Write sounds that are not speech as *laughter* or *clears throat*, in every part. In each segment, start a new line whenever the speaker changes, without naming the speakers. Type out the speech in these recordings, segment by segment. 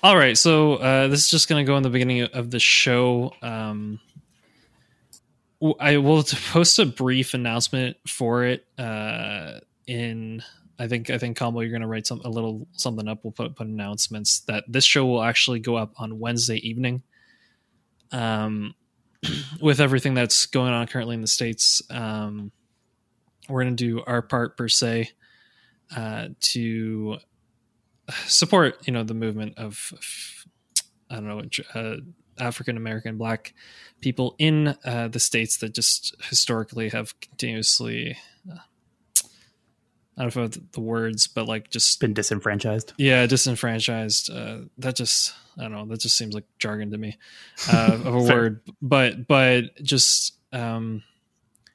All right, so uh, this is just going to go in the beginning of the show. Um, I will post a brief announcement for it uh, in. I think I think Combo, you're going to write some a little something up. We'll put put announcements that this show will actually go up on Wednesday evening. Um, *clears throat* with everything that's going on currently in the states, um, we're going to do our part per se uh, to support you know the movement of, I don't know uh, African American Black people in uh, the states that just historically have continuously. Uh, I don't know if the words, but like just
been disenfranchised.
Yeah, disenfranchised. Uh, that just I don't know. That just seems like jargon to me uh, of a *laughs* word. But but just um,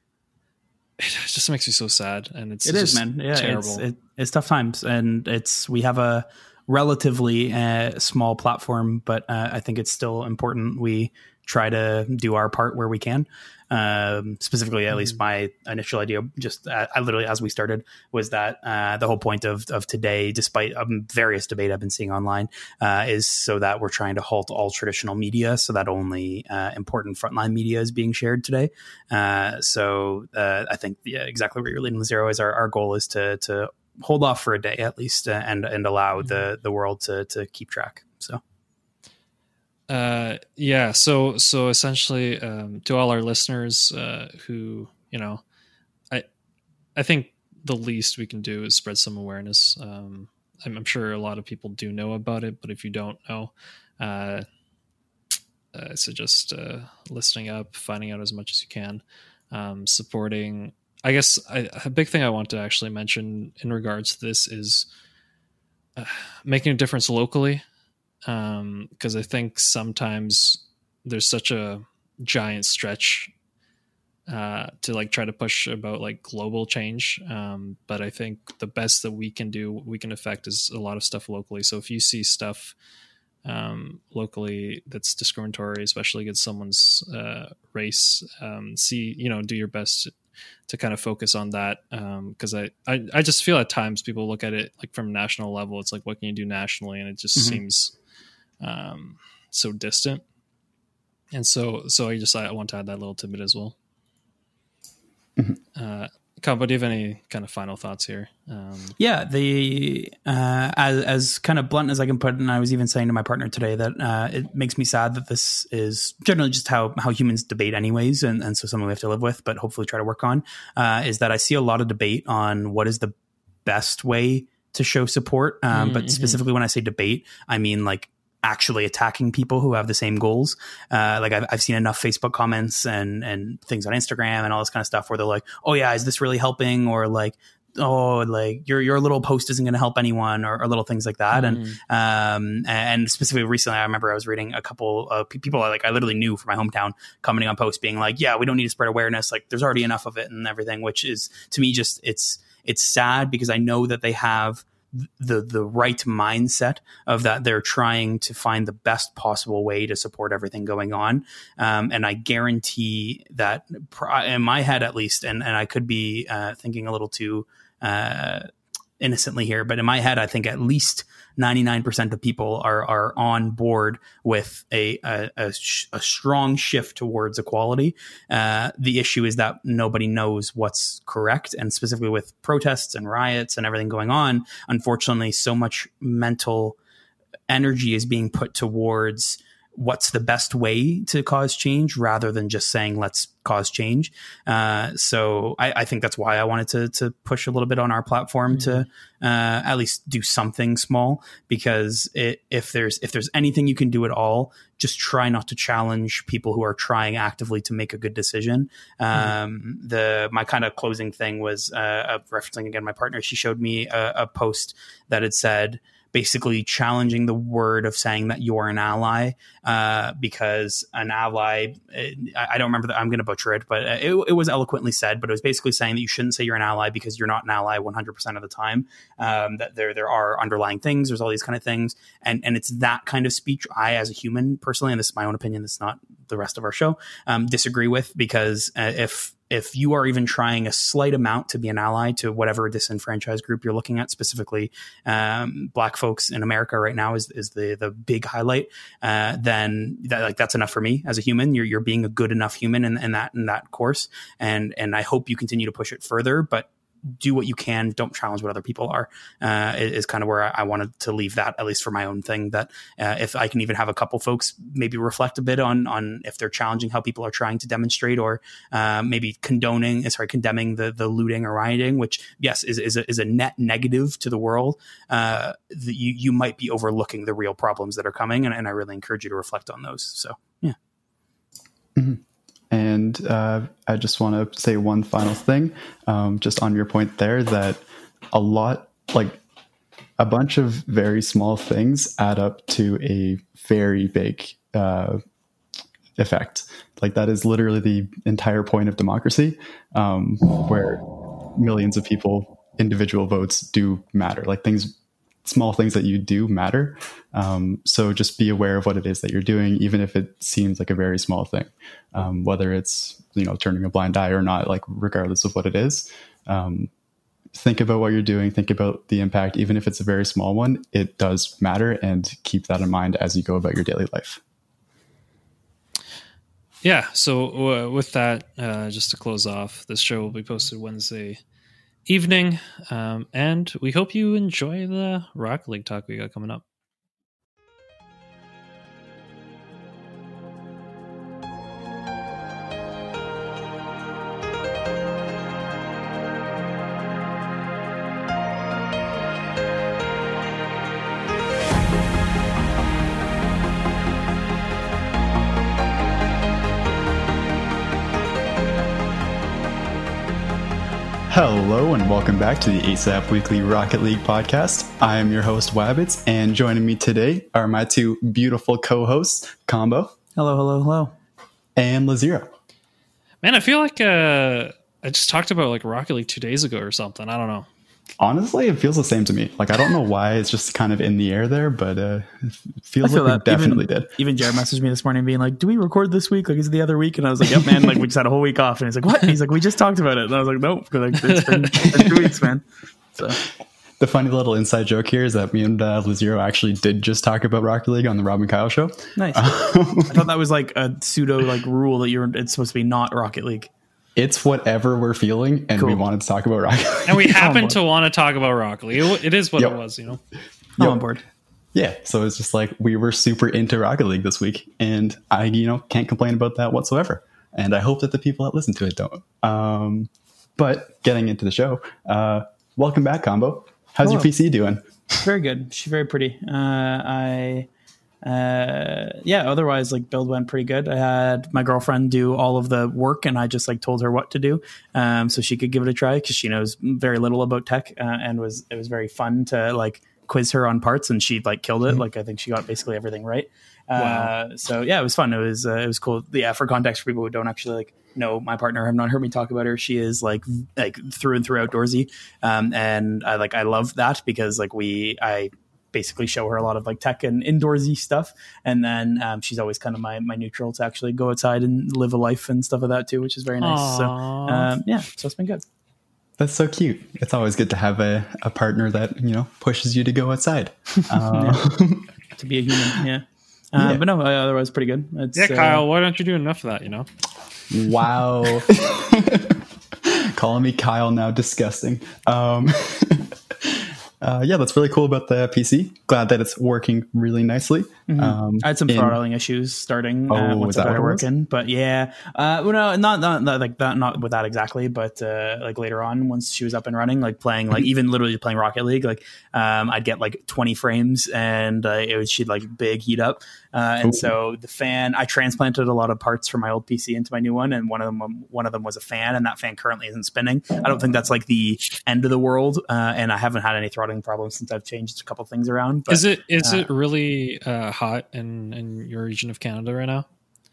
*sighs* it just makes me so sad, and it's
it is man. Yeah, terrible. It's, it, it's tough times, and it's we have a relatively uh, small platform, but uh, I think it's still important we try to do our part where we can. Um, specifically, at mm-hmm. least my initial idea, just uh, I literally as we started, was that uh, the whole point of of today, despite um, various debate I've been seeing online, uh, is so that we're trying to halt all traditional media, so that only uh, important frontline media is being shared today. Uh, so uh, I think yeah, exactly where you're leading with zero is our, our goal is to to hold off for a day at least and and allow mm-hmm. the the world to to keep track. So.
Uh, yeah. So so essentially, um, to all our listeners uh, who you know, I I think the least we can do is spread some awareness. Um, I'm, I'm sure a lot of people do know about it, but if you don't know, uh, I uh, suggest uh, listening up, finding out as much as you can, um, supporting. I guess I, a big thing I want to actually mention in regards to this is uh, making a difference locally because um, I think sometimes there's such a giant stretch uh, to like try to push about like global change. Um, but I think the best that we can do, we can affect is a lot of stuff locally. So if you see stuff um, locally that's discriminatory, especially against someone's uh, race, um, see, you know, do your best to kind of focus on that. Because um, I, I, I just feel at times people look at it like from national level, it's like, what can you do nationally? And it just mm-hmm. seems um, so distant. And so, so I just I want to add that little tidbit as well. Mm-hmm. Uh, Combo, do you have any kind of final thoughts here? Um,
yeah, the uh, as as kind of blunt as I can put it, and I was even saying to my partner today that uh, it makes me sad that this is generally just how how humans debate, anyways, and and so something we have to live with, but hopefully try to work on. Uh, is that I see a lot of debate on what is the best way to show support, um, mm-hmm. but specifically when I say debate, I mean like actually attacking people who have the same goals. Uh, like I've, I've seen enough Facebook comments and and things on Instagram and all this kind of stuff where they're like, "Oh yeah, is this really helping?" Or like, "Oh, like your your little post isn't going to help anyone," or, or, little things like that. Mm. And um, and specifically recently, I remember I was reading a couple of people like I literally knew from my hometown commenting on posts, being like, "Yeah, we don't need to spread awareness. Like, there's already enough of it and everything." Which is to me just it's it's sad because I know that they have the the right mindset of that they're trying to find the best possible way to support everything going on. Um, and i guarantee that in my head at least and, and i could be uh, thinking a little too uh, innocently here, but in my head, I think at least 99% of people are, are on board with a, a, a, sh- a strong shift towards equality. Uh, the issue is that nobody knows what's correct. And specifically with protests and riots and everything going on, unfortunately, so much mental energy is being put towards what's the best way to cause change rather than just saying let's cause change. Uh, so I, I, think that's why I wanted to to push a little bit on our platform mm-hmm. to uh, at least do something small because it, if there's if there's anything you can do at all, just try not to challenge people who are trying actively to make a good decision. Mm-hmm. Um, the my kind of closing thing was uh, referencing again my partner. She showed me a, a post that had said basically challenging the word of saying that you're an ally uh, because an ally I, don't remember that I'm going to butcher it but it, it, was eloquently said but it was basically saying that you shouldn't say you're an ally because you're not an ally 100% of the time. Um, that there there are underlying things there's all these kind of things. And and it's that kind of speech I as a human personally and this is my own opinion is not the rest of our show um, disagree with because uh, if if you are even trying a slight amount to be an ally to whatever disenfranchised group you're looking at, specifically um, black folks in America right now is, is the the big highlight, uh, then that, like that's enough for me as a human. You're you're being a good enough human in, in that in that course, and and I hope you continue to push it further. But do what you can. Don't challenge what other people are. Uh, is kind of where I, I, wanted to leave that, at least for my own thing. That uh, if I can even have a couple folks maybe reflect a bit on on if they're challenging how people are trying to demonstrate, or uh, maybe condoning, uh, sorry, condemning the the looting or rioting, which yes is is a, is a net negative to the world. Uh, you you might be overlooking the real problems that are coming, and, and I really encourage you to reflect on those. So yeah.
Mm-hmm. And uh, I just want to say one final thing, um, just on your point there, that a lot, like a bunch of very small things add up to a very big uh, effect. Like that is literally the entire point of democracy, um, where millions of people, individual votes do matter. Like things small things that you do matter. Um, so just be aware of what it is that you're doing, even if it seems like a very small thing, um, whether it's you know turning a blind eye or not. Like regardless of what it is, um, think about what you're doing. Think about the impact, even if it's a very small one. It does matter, and keep that in mind as you go about your daily life.
Yeah. So uh, with that, uh, just to close off, this show will be posted Wednesday evening. Um, and we hope you enjoy the Rocket League talk we got coming up.
Hello and welcome back to the ASAP Weekly Rocket League podcast. I am your host Wabbits, and joining me today are my two beautiful co-hosts, Combo.
Hello, hello, hello.
And Lazero.
Man, I feel like uh, I just talked about like Rocket League two days ago or something. I don't know.
Honestly, it feels the same to me. Like I don't know why it's just kind of in the air there, but uh, it feels like that. we definitely
even,
did.
Even Jared messaged me this morning being like, "Do we record this week? Like, is it the other week?" And I was like, "Yep, man. Like, we just had a whole week off." And he's like, "What?" And he's like, "We just talked about it." And I was like, "Nope," like, it's been, it's been two weeks, man. So.
The funny little inside joke here is that me and uh, Lazero actually did just talk about Rocket League on the Rob and Kyle show.
Nice. *laughs* I thought that was like a pseudo like rule that you're it's supposed to be not Rocket League
it's whatever we're feeling, and cool. we wanted to talk about Rocket League.
And we *laughs* happen to want to talk about Rocket League. It is what yep. it was, you know.
I'm on board.
Yeah, so it's just like we were super into Rocket League this week, and I, you know, can't complain about that whatsoever. And I hope that the people that listen to it don't. Um, but getting into the show, uh, welcome back, Combo. How's Hello. your PC doing?
Very good. She's very pretty. Uh, I uh, yeah, otherwise, like build went pretty good. I had my girlfriend do all of the work, and I just like told her what to do, um, so she could give it a try because she knows very little about tech, uh, and was it was very fun to like quiz her on parts, and she like killed it. Mm-hmm. Like I think she got basically everything right. Uh, wow. so yeah, it was fun. It was uh, it was cool. Yeah, for context for people who don't actually like know my partner, have not heard me talk about her. She is like like through and through outdoorsy, um, and I like I love that because like we I basically show her a lot of like tech and indoorsy stuff. And then um, she's always kind of my, my neutral to actually go outside and live a life and stuff like that too, which is very nice. Aww. So um, yeah, so it's been good.
That's so cute. It's always good to have a, a partner that, you know, pushes you to go outside. *laughs* Uh, *laughs*
to be a human. Yeah. Uh, yeah. But no, otherwise pretty good.
It's, yeah, Kyle, uh, why don't you do enough of that, you know?
Wow. *laughs* Calling me Kyle now, disgusting. Um, uh, yeah, that's really cool about the PC. Glad that it's working really nicely.
Mm-hmm. Um, I had some throttling issues starting uh, oh, uh, once it started working, but yeah, uh, well, no, not, not, not like that, not with that exactly, but uh, like later on, once she was up and running, like playing, like mm-hmm. even literally playing Rocket League, like um, I'd get like 20 frames, and uh, it would she'd like big heat up, uh, and Ooh. so the fan, I transplanted a lot of parts from my old PC into my new one, and one of them one of them was a fan, and that fan currently isn't spinning. I don't think that's like the end of the world, and I haven't had any throttling problems since I've changed a couple things around.
But, is it is uh, it really uh, hot in in your region of Canada right now?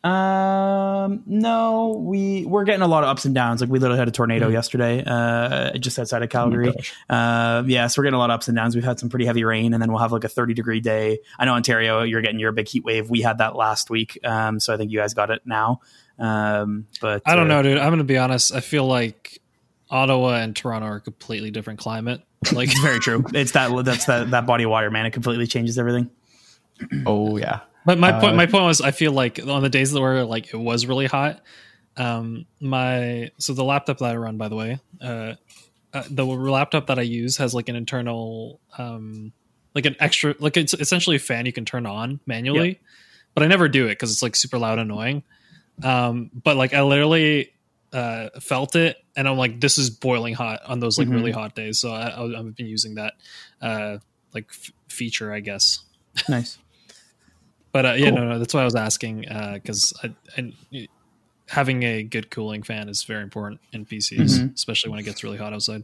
Um, no, we we're getting a lot of ups and downs. Like we literally had a tornado
Mm.
yesterday, uh, just outside of Calgary.
gosh.
uh, yeah, so we're getting a lot of ups and downs. We've had some pretty heavy rain, and then we'll have like a thirty degree day. I know Ontario, you're getting your big heat wave. We had that last week, um, so I think you guys got it now. Um, but
I don't
uh,
know, dude. I'm gonna be honest. I feel like Ottawa and Toronto are a completely different climate. *laughs* Like,
very true. *laughs* It's that that's that that body of water, man. It completely changes everything.
Oh yeah.
But my point,
Uh,
my point was, I feel like on the days where like it was really hot, um, my so the laptop that I run, by the way, uh, uh, the laptop that I use has like an internal, um, like an extra, like it's essentially a fan you can turn on manually, but I never do it because it's like super loud, and annoying. Um, but like I literally uh, felt it, and I'm like, this is boiling hot on those like
Mhm.
really hot days. So I, I, I've been using that uh, like f- feature, I guess. *laughs*
Nice.
But uh, yeah,
Cool.
no, no, that's why I was asking because I, I, having a good cooling fan is very important in PCs,
Mhm.
especially when it gets really hot outside.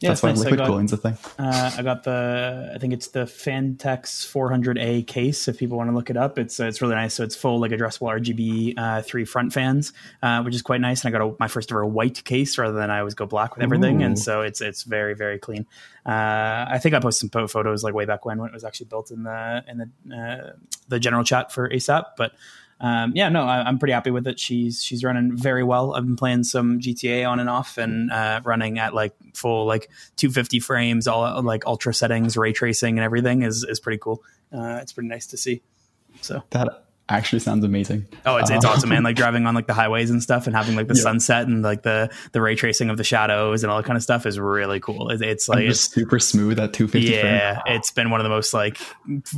Yeah,
That's why
nice. I
liquid cooling's a thing.
Uh, I got the I think it's the Phanteks 400A case. If people want to look it up, it's uh, it's really nice. So it's full like addressable RGB uh, three front fans, uh, which is quite nice. And I got a, my first ever white case rather than I always go black with everything,
Ooh.
and so it's it's very very clean. Uh, I think I posted some photos like way back when when it was actually built in the in the uh, the general chat for ASAP, but. Um, yeah, no, I, I'm pretty happy with it. She's she's running very well. I've been playing some GTA on and off, and uh, running at like full like 250 frames, all like ultra settings, ray tracing, and everything is is pretty cool. Uh, it's pretty nice to see. So
That actually sounds amazing.
oh, it's, it's
Uh,
awesome, man! *laughs* Like driving on like the highways and stuff, and having like the
Yeah.
sunset and like the the ray tracing of the shadows and all that kind of stuff is really cool. It, it's like it's
super smooth at 250
yeah,
frames.
it's been one of the most like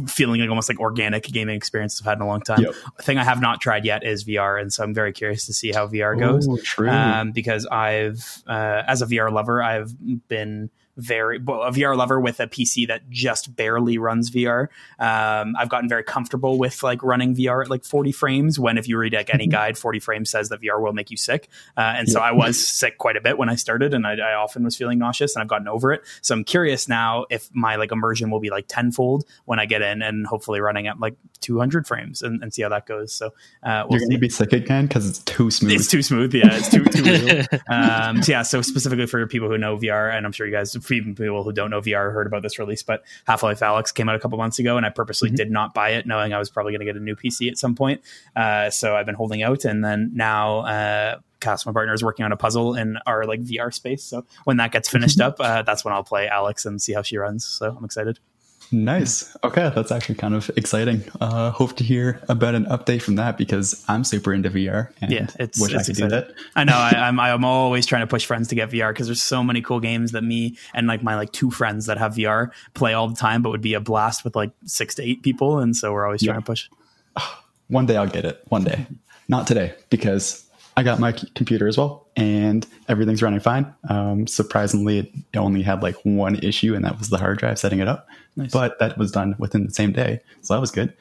feeling like almost like organic gaming experiences I've had in a long time.
Yep.
The thing I have not tried yet is VR, and so I'm very curious to see how VR goes
Oh, true.
um, because I've, uh, as a VR lover, I've been very well, a VR lover with a PC that just barely runs VR. Um, I've gotten very comfortable with like running VR at like 40 frames. When if you read like any *laughs* guide, 40 frames says that VR will make you sick, uh, and so
Yeah.
I was sick quite a bit when I started, and I, I often was feeling nauseous, and I've gotten over it. So I'm curious now if my like immersion will be like tenfold when I get in, and hopefully running at like 200 frames, and, and see how that goes. So uh, we'll
You're
see.
gonna be sick again because it's too smooth.
It's too smooth. Yeah, it's too too. *laughs* Um, so yeah, so specifically for people who know VR, and I'm sure you guys, for even people who don't know VR, heard about this release. But Half Life Alyx came out a couple months ago, and I purposely
Mhm.
did not buy it, knowing I was probably going to get a new PC at some point. Uh, so I've been holding out, and then now. Uh, Cass, my partner, is working on a puzzle in our like VR space. So when that gets finished *laughs* up, uh, that's when I'll play Alyx and see how she runs. So I'm excited.
Nice. Okay, that's actually kind of exciting. Uh, hope to hear about an update from that because I'm super into VR. And
Yeah, it's-
wish
it's
I could do that.
I know. I, I'm I'm always trying to push friends to get VR because there's so many cool games that me and like my like two friends that have VR play all the time, but would be a blast with like six to eight people, and so we're always
Yeah.
trying to push. *sighs*
One day I'll get it. One day. Not today because I got my computer as well and everything's running fine. Um, surprisingly, it only had like one issue and that was the hard drive setting it up.
Nice.
But that was done within the same day. So that was good.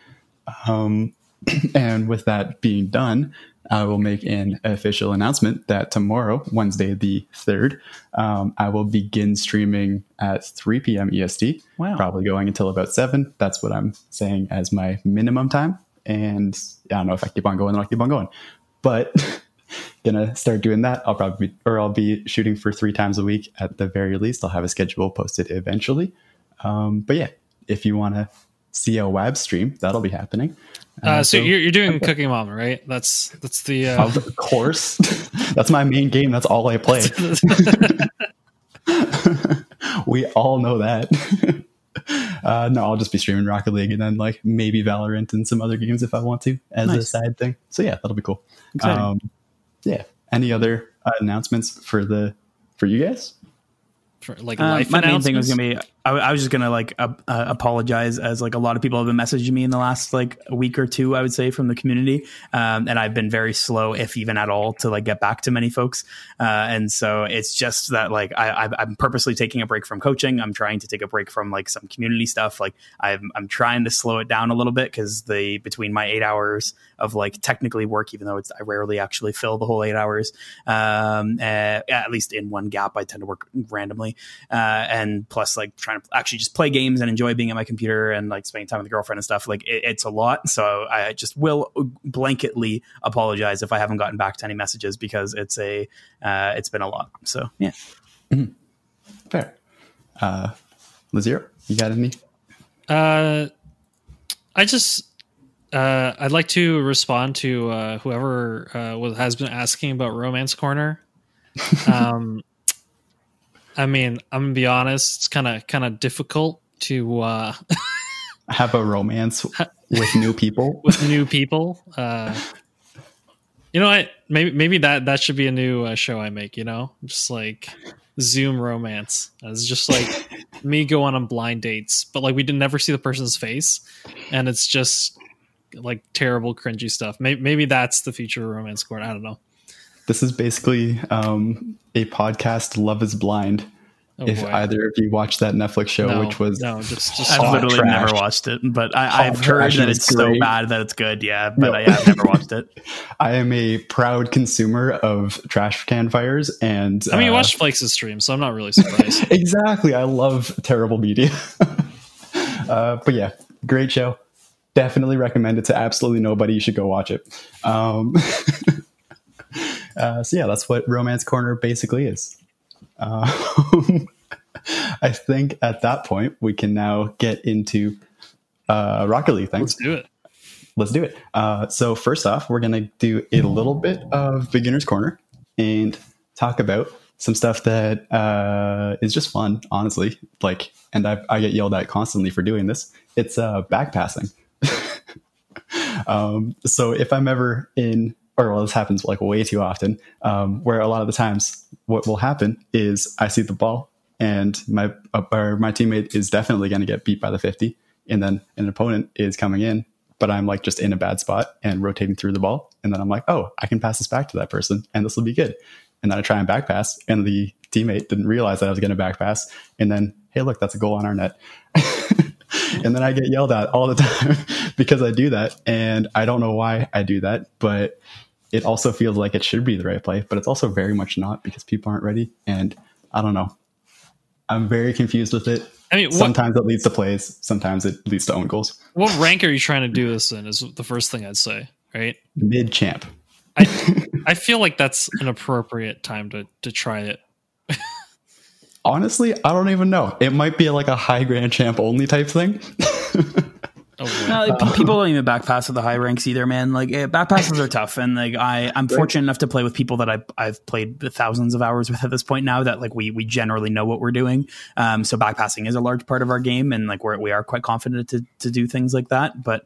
Um, *clears throat* and with that being done, I will make an official announcement that tomorrow, Wednesday the 3rd, um, I will begin streaming at 3 p.m. EST.
Wow.
Probably going until about 7. That's what I'm saying as my minimum time. And I don't know if I keep on going, I'll keep on going. But *laughs* gonna start doing that. I'll probably, or I'll be shooting for three times a week at the very least. I'll have a schedule posted eventually. Um, but yeah, if you want to see a web stream, that'll be happening.
Uh, so, you're, you're doing Cooking Mama, right? That's that's the uh,
of course, *laughs* that's my main game. That's all I play. *laughs* *laughs* we all know that. uh, no, I'll just be streaming Rocket League and then like maybe Valorant and some other games if I want to as a side thing. So yeah, that'll be cool. Um, yeah. Any other uh, announcements for the for you guys?
Like life
my main thing was gonna be I, I was just gonna like uh, uh, apologize as like a lot of people have been messaging me in the last like a week or two I would say from the community. Um, and I've been very slow if even at all to like get back to many folks. Uh, and so it's just that like I, I'm purposely taking a break from coaching. I'm trying to take a break from like some community stuff. Like I'm I'm trying to slow it down a little bit because the between my eight hours of like technically work even though it's I rarely actually fill the whole eight hours um, uh, at least in one gap I tend to work randomly uh, and plus like trying to actually just play games and enjoy being at my computer and like spending time with the girlfriend and stuff. Like it, it's a lot, so I just will blanketly apologize if I haven't gotten back to any messages because it's a uh, it's been a lot. So yeah,
mm-hmm. fair. Uh, Lazir, you got any?
Uh, I just uh, I'd like to respond to uh, whoever uh, has been asking about Romance Corner. *laughs* Um, I mean, I'm gonna be honest; it's kind of kind of difficult to uh, *laughs*
have a romance with new people. *laughs*
with new people, uh, you know what? Maybe maybe that that should be a new uh, show I make. You know, just like Zoom romance. It's just like *laughs* me going on blind dates, but like we did never see the person's face, and it's just like terrible, cringy stuff. Maybe, maybe that's the future of romance court. I don't know.
This is basically um, a podcast. Love is blind Oh, if boy. either of you watched that Netflix show,
no,
which was
no, just, just
I've literally trash. never watched it, but I, have heard that it's so bad that it's good. Yeah, but no. I, have never watched it. *laughs*
I am a proud consumer of trash can fires, and
I mean, uh, you watched Flakes' stream, so I'm not really surprised. *laughs*
exactly, I love terrible media, *laughs* uh, but yeah, great show. Definitely recommend it to absolutely nobody. You should go watch it. Um, uh, so yeah, that's what Romance Corner basically is. Uh, *laughs* I think at that point we can now get into uh, Rocket League things.
Let's do it.
Let's do it. Uh, so first off, we're going to do a little bit of beginner's corner and talk about some stuff that uh, is just fun, honestly. Like, and I, I get yelled at constantly for doing this. It's uh, back passing. *laughs* um, so if I'm ever in or well, this happens like way too often, um, where a lot of the times what will happen is I see the ball and my uh, or my teammate is definitely going to get beat by the 50, and then an opponent is coming in, but I'm like just in a bad spot and rotating through the ball, and then I'm like, oh, I can pass this back to that person, and this will be good. And then I try and back pass, and the teammate didn't realize that I was going to back pass, and then hey, look, that's a goal on our net. *laughs* and then I get yelled at all the *laughs* time because I do that, and I don't know why I do that, but it also feels like it should be the right play, but it's also very much not because people aren't ready. And I don't know. I'm very confused with it. I mean, what, sometimes it leads to plays, sometimes it leads to own goals.
What rank are you trying to do this in? Is the first thing I'd say, right?
Mid champ.
I *laughs* I feel like that's an appropriate time to to try it.
Honestly, I don't even know. It might be like a high grand champ only type thing. *laughs*
Oh, no, like, *laughs* people don't even back pass at the high ranks either, man. Like eh, back passes are tough, and like I, I'm fortunate enough to play with people that I, I've played thousands of hours with at this point now. That like we we generally know what we're doing. Um, so backpassing is a large part of our game, and like we're we are quite confident to to do things like that. But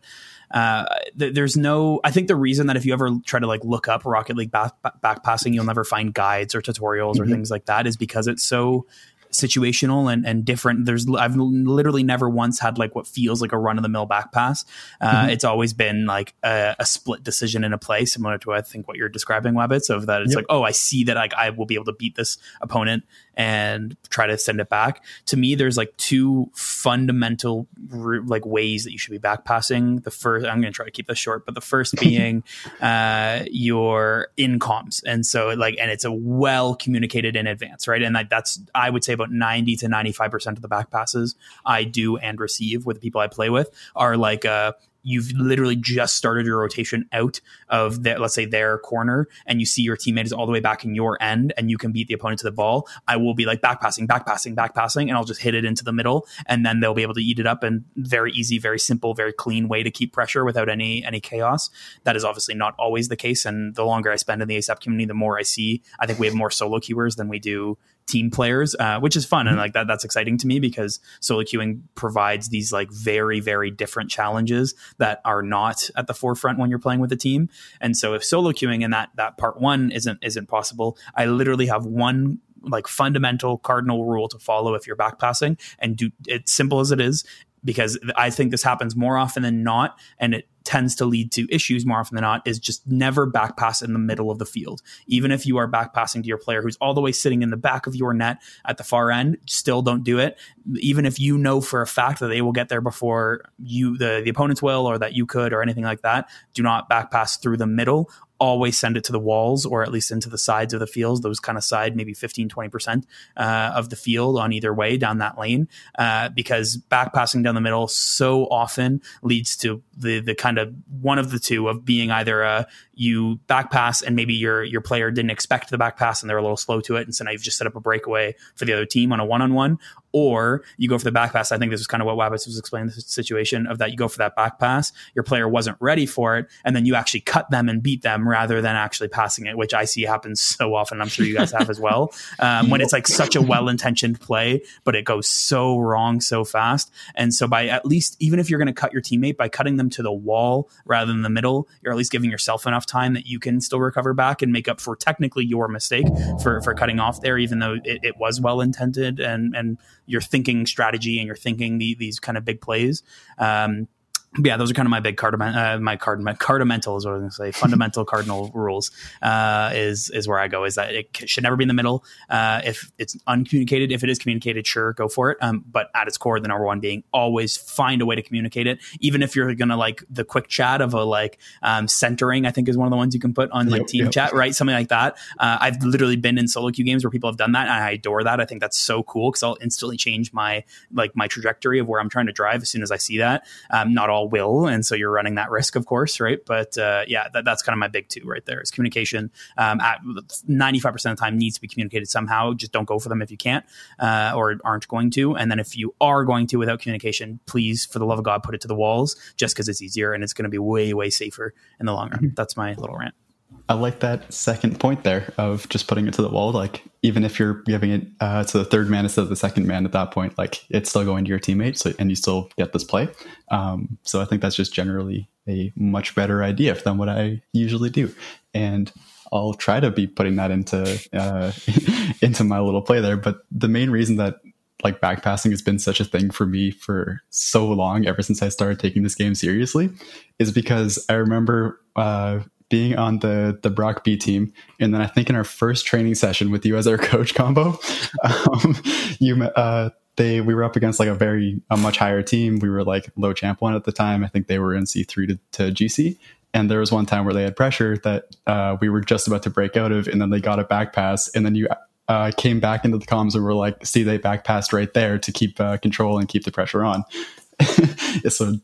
uh, th- there's no. I think the reason that if you ever try to like look up Rocket League back, back passing, you'll never find guides or tutorials mm-hmm. or things like that, is because it's so situational and, and different. There's I've literally never once had like what feels like a run of the mill back pass. Uh, mm-hmm. It's always been like a, a, split decision in a play, similar to I think what you're describing, Wabbit. So that it's yep. like, oh, I see that like I will be able to beat this opponent and try to send it back. To me, there's like two fundamental like ways that you should be back passing. The first, I'm going to try to keep this short, but the first *laughs* being uh, your in comms, and so like, and it's a well communicated in advance, right? And like that's I would say about 90 to 95 percent of the back passes I do and receive with the people I play with are like uh, you've literally just started your rotation out of the, let's say their corner and you see your teammate is all the way back in your end and you can beat the opponent to the ball i will be like back passing back passing back passing and i'll just hit it into the middle and then they'll be able to eat it up and very easy very simple very clean way to keep pressure without any any chaos. That is obviously not always the case and the longer i spend in the asap community the more i see i think we have more solo queuers than we do team players, uh, which is fun and mm-hmm. like that. That's exciting to me because solo queuing provides these like very very different challenges that are not at the forefront when you're playing with a team. And so if solo queuing and that that part one isn't isn't possible, I literally have one like fundamental cardinal rule to follow if you're backpassing and do it's simple as it is because I think this happens more often than not, and it tends to lead to issues more often than not. Is just never back pass in the middle of the field, even if you are back passing to your player who's all the way sitting in the back of your net at the far end. Still, don't do it, even if you know for a fact that they will get there before you, the the opponents will, or that you could, or anything like that. Do not back pass through the middle always send it to the walls or at least into the sides of the fields, those kind of side, maybe 15, 20% uh, of the field on either way down that lane, uh, because back passing down the middle so often leads to the, the kind of one of the two of being either a you back pass and maybe your your player didn't expect the back pass and they're a little slow to it and so now you've just set up a breakaway for the other team on a one-on-one or you go for the back pass. I think this is kind of what Wabbits was explaining the situation of that you go for that back pass, your player wasn't ready for it, and then you actually cut them and beat them rather than actually passing it, which I see happens so often. I'm sure you guys have as well. *laughs* Um, when it's like such a well intentioned play, but it goes so wrong so fast. And so by at least, even if you're going to cut your teammate, by cutting them to the wall rather than the middle, you're at least giving yourself enough time that you can still recover back and make up for technically your mistake for, for cutting off there, even though it, it was well intended and, and you're thinking strategy and you're thinking the, these kind of big plays. Um, yeah, those are kind of my big card, uh, my card, my cardamental is what I was going to say. Fundamental *laughs* cardinal rules uh, is is where I go. Is that it should never be in the middle. Uh, if it's uncommunicated, if it is communicated, sure, go for it. Um, but at its core, the number one being always find a way to communicate it. Even if you're gonna like the quick chat of a like um, centering, I think is one of the ones you can put on like yep, team yep. chat, right? Something like that. Uh, I've literally been in solo queue games where people have done that, and I adore that. I think that's so cool because I'll instantly change my like my trajectory of where I'm trying to drive as soon as I see that. Um, not all all will, and so you're running that risk, of course, right? But uh, yeah, that, that's kind of my big two right there. Is communication. Um, at 95% of the time needs to be communicated somehow. Just don't go for them if you can't uh, or aren't going to. And then if you are going to without communication, please, for the love of God, put it to the walls, just because it's easier and it's going to be way way safer in the long run. Mm-hmm. That's my little rant.
I like that second point there of just putting it to the wall. Like even if you're giving it uh, to the third man instead of the second man at that point, like it's still going to your teammate, so and you still get this play. Um, so I think that's just generally a much better idea than what I usually do, and I'll try to be putting that into uh, *laughs* into my little play there. But the main reason that like backpassing has been such a thing for me for so long, ever since I started taking this game seriously, is because I remember uh, being on the the Brock B team, and then I think in our first training session with you as our *laughs* coach combo, um, you uh, they we were up against like a very a much higher team. We were like low champ one at the time. I think they were in C three to, to GC, and there was one time where they had pressure that uh, we were just about to break out of, and then they got a back pass, and then you uh, came back into the comms and were like, "See, they back passed right there to keep uh, control and keep the pressure on." *laughs* so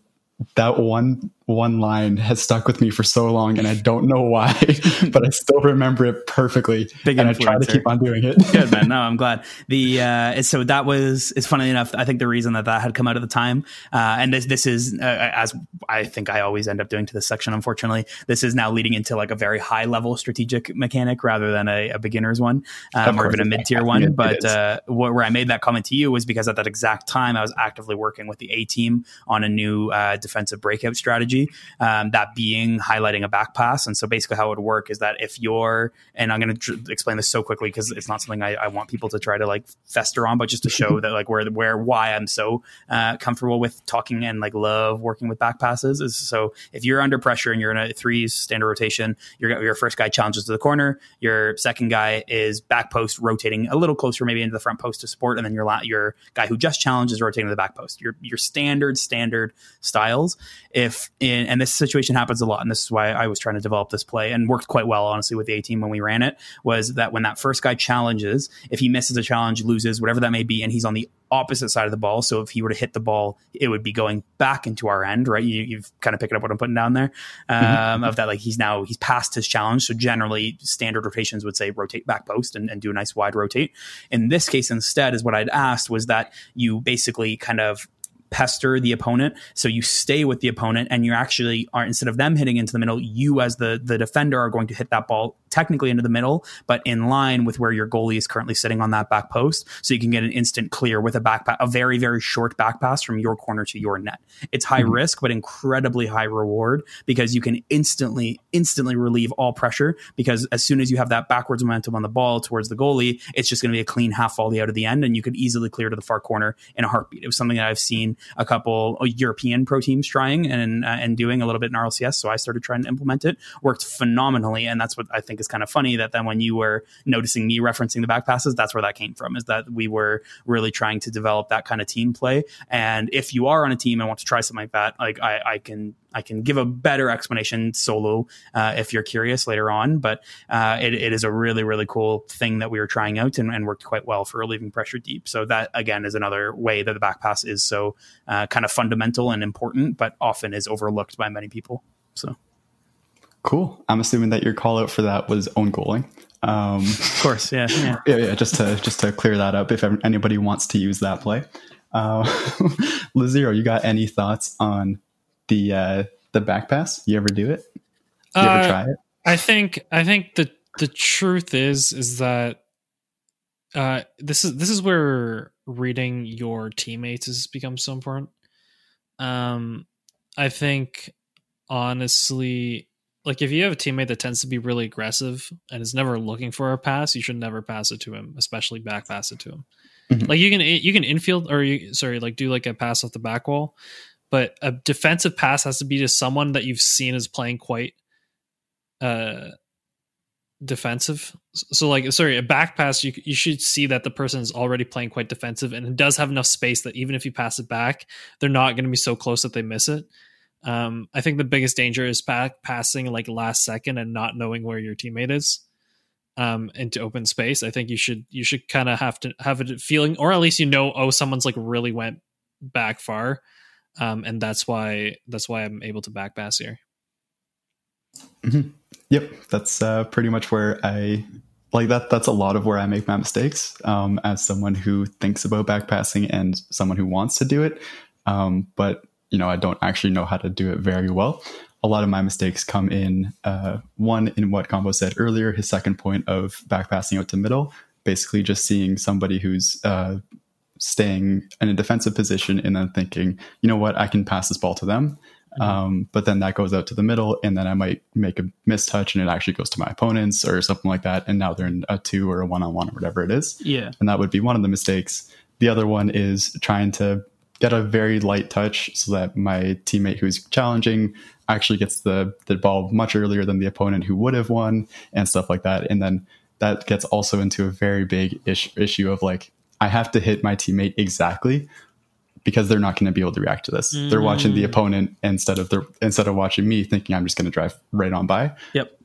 that one one line has stuck with me for so long, and I don't know why, *laughs* but I still remember it perfectly. Big and I try to keep on doing it. *laughs*
Good man. No, *laughs* I'm glad. The uh, so that was. It's funny enough. I think the reason that that had come out at the time, uh, and this this is uh, as I think I always end up doing to this section. Unfortunately, this is now leading into like a very high level strategic mechanic rather than a, a beginner's one, um, or even a mid tier one. It, but it uh, where I made that comment to you was because at that exact time I was actively working with the A team on a new uh, defensive breakout strategy strategy, um, that being highlighting a back pass. And so basically, how it would work is that if you're, and I'm going to tr- explain this so quickly because it's not something I, I, want people to try to like fester on, but just to show *laughs* that like where where why I'm so uh, comfortable with talking and like love working with back passes is so if you're under pressure and you're in a threes standard rotation, your your first guy challenges to the corner, your second guy is back post rotating a little closer maybe into the front post to support, and then your la- your guy who just challenged is rotating to the back post. Your your standard standard styles. If in, and this situation happens a lot, and this is why I was trying to develop this play and worked quite well, honestly, with the A team when we ran it. Was that when that first guy challenges, if he misses a challenge, loses, whatever that may be, and he's on the opposite side of the ball. So if he were to hit the ball, it would be going back into our end, right? You, have kind of picked up what I'm putting down there mm-hmm. um, mm-hmm. of that. Like he's now he's past his challenge. So generally, standard rotations would say rotate back post and, and do a nice wide rotate. In this case, instead, is what I'd asked was that you basically kind of pester the opponent. So you stay with the opponent and you actually are instead of them hitting into the middle, you as the the defender are going to hit that ball technically into the middle, but in line with where your goalie is currently sitting on that back post. So you can get an instant clear with a back pa- a very, very short back pass from your corner to your net. It's high mm-hmm. risk, but incredibly high reward because you can instantly, instantly relieve all pressure because as soon as you have that backwards momentum on the ball towards the goalie, it's just going to be a clean half volley out of the end and you could easily clear to the far corner in a heartbeat. It was something that I've seen a couple European pro teams trying and, uh, and doing a little bit in RLCS. So I started trying to implement it, worked phenomenally. And that's what I think think is kind of funny that then when you were noticing me referencing the back passes, that's where that came from. Is that we were really trying to develop that kind of team play. And if you are on a team and want to try something like that, like I, I can I can give a better explanation solo uh, if you're curious later on. But uh, it, it is a really, really cool thing that we were trying out and, and, worked quite well for relieving pressure deep. So that again is another way that the back pass is so uh, kind of fundamental and important, but often is overlooked by many people. So
cool. I'm assuming that your call out for that was own goaling.
Um, of course, yeah,
yeah, *laughs* yeah, yeah. Just to just to clear that up, if anybody wants to use that play. Uh, *laughs* Lizzie, you got any thoughts on the uh, the back pass? You ever do it? You ever
uh, try it? I think I think the the truth is is that uh, this is this is where reading your teammates has become so important. Um, I think honestly, like if you have a teammate that tends to be really aggressive and is never looking for a pass, you should never pass it to him, especially back pass it to him. Mm-hmm. Like you can you can infield or you sorry like do like a pass off the back wall, but a defensive pass has to be to someone that you've seen is playing quite uh defensive so like sorry a back pass you, you should see that the person is already playing quite defensive and does have enough space that even if you pass it back they're not going to be so close that they miss it um, i think the biggest danger is passing like last second and not knowing where your teammate is um, into open space i think you should you should kind of have to have a feeling or at least you know oh someone's like really went back far um, and that's why that's why I'm able to back pass here.
Mm-hmm. Yep, that's uh, pretty much where I like that. That's a lot of where I make my mistakes um, as someone who thinks about back passing and someone who wants to do it, um, but you know I don't actually know how to do it very well. A lot of my mistakes come in uh, one in what Combo said earlier, his second point of back passing out to middle, basically just seeing somebody who's uh, staying in a defensive position and then thinking, you know what, I can pass this ball to them. Mm-hmm. Um, but then that goes out to the middle, and then I might make a mistouch, and it actually goes to my opponents or something like that. And now they're in a two or a one on one or whatever it is.
Yeah.
And that would be one of the mistakes. The other one is trying to get a very light touch so that my teammate who's challenging actually gets the, the ball much earlier than the opponent who would have won and stuff like that. And then that gets also into a very big ish, issue of like I have to hit my teammate exactly because they're not going to be able to react to this. Mm. They're watching the mm. opponent instead of the instead of watching me, thinking I'm just going to drive right on by.
Yep.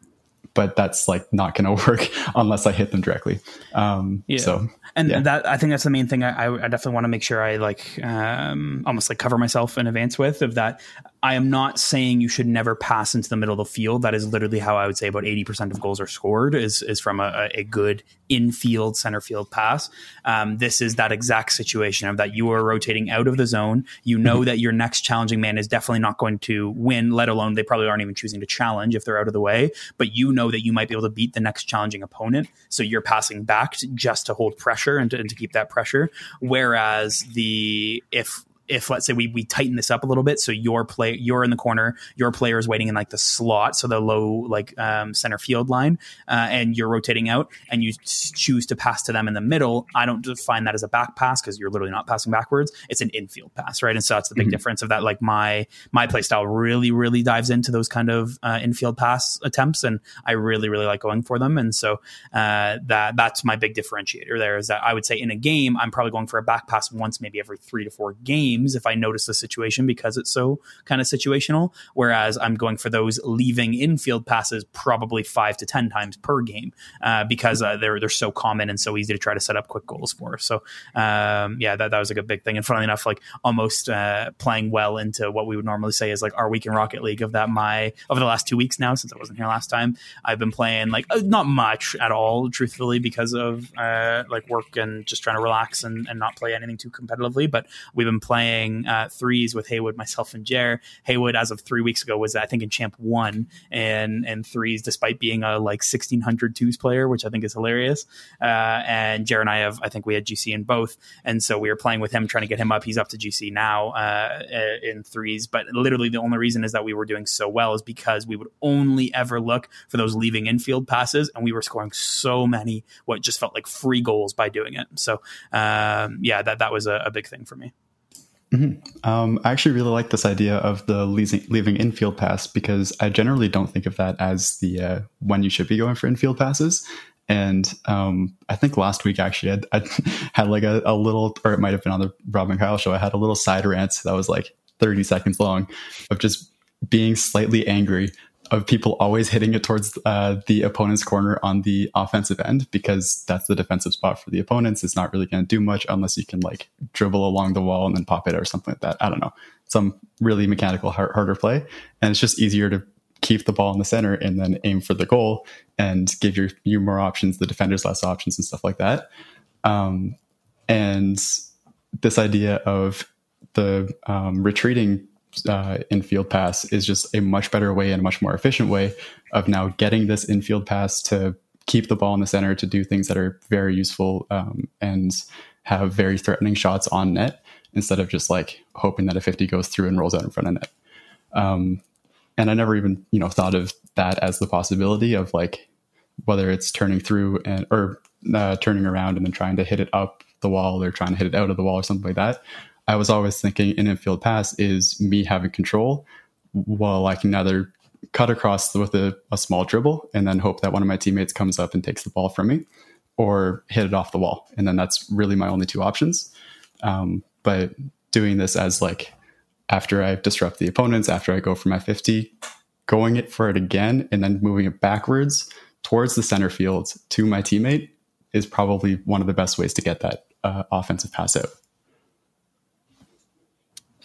But that's like not going *laughs* to work unless I hit them directly. Um, yeah. So
and yeah. that I think that's the main thing. I, I definitely want to make sure I like um, almost like cover myself in advance with of that. I am not saying you should never pass into the middle of the field. That is literally how I would say about eighty percent of goals are scored is is from a, a good infield center field pass. Um, this is that exact situation of that you are rotating out of the zone. You know mm-hmm. that your next challenging man is definitely not going to win. Let alone they probably aren't even choosing to challenge if they're out of the way. But you know that you might be able to beat the next challenging opponent. So you're passing back to, just to hold pressure and to, and to keep that pressure. Whereas the if if let's say we we tighten this up a little bit, so your play you're in the corner, your player is waiting in like the slot, so the low like um, center field line, uh, and you're rotating out, and you choose to pass to them in the middle. I don't define that as a back pass because you're literally not passing backwards. It's an infield pass, right? And so that's the big mm-hmm. difference of that. Like my my play style really really dives into those kind of uh, infield pass attempts, and I really really like going for them. And so uh, that that's my big differentiator. There is that I would say in a game I'm probably going for a back pass once maybe every three to four games games if I notice the situation because it's so kind of situational. Whereas I'm going for those leaving infield passes probably five to 10 times per game uh, because uh, they're, they're so common and so easy to try to set up quick goals for. So, um, yeah, that, that was like a big thing. And funnily enough, like almost uh, playing well into what we would normally say is like our week in Rocket League of that my over the last two weeks now, since I wasn't here last time, I've been playing like uh, not much at all, truthfully, because of uh, like work and just trying to relax and, and not play anything too competitively. But we've been playing playing uh, threes with Haywood, myself, and Jer. Haywood, as of three weeks ago, was I think in Champ One and and threes, despite being a like sixteen hundred twos player, which I think is hilarious. Uh, and Jer and I have, I think we had GC in both, and so we were playing with him, trying to get him up. He's up to GC now uh, in threes, but literally the only reason is that we were doing so well is because we would only ever look for those leaving infield passes, and we were scoring so many what just felt like free goals by doing it. So um, yeah, that that was a, a big thing for me.
Mm-hmm. Um, I actually really like this idea of the leasing, leaving infield pass because I generally don't think of that as the uh, when you should be going for infield passes. And um, I think last week actually I, I *laughs* had like a, a, little, or it might have been on the Rob and Kyle show. I had a little side rant that was like 30 seconds long of just being slightly angry of people always hitting it towards uh, the opponent's corner on the offensive end because that's the defensive spot for the opponents. It's not really going to do much unless you can like dribble along the wall and then pop it or something like that. I don't know. Some really mechanical, hard, harder play. And it's just easier to keep the ball in the center and then aim for the goal and give your, you more options, the defenders less options and stuff like that. Um, and this idea of the um, retreating uh, infield pass is just a much better way and a much more efficient way of now getting this infield pass to keep the ball in the center to do things that are very useful um, and have very threatening shots on net instead of just like hoping that a 50 goes through and rolls out in front of net. Um, and I never even you know thought of that as the possibility of like whether it's turning through and or uh, turning around and then trying to hit it up the wall or trying to hit it out of the wall or something like that. I was always thinking an infield pass is me having control while I can either cut across with a, a, small dribble and then hope that one of my teammates comes up and takes the ball from me or hit it off the wall. And then that's really my only two options. Um, but doing this as like after I disrupt the opponents, after I go for my 50, going it for it again and then moving it backwards towards the center field to my teammate is probably one of the best ways to get that uh, offensive pass out.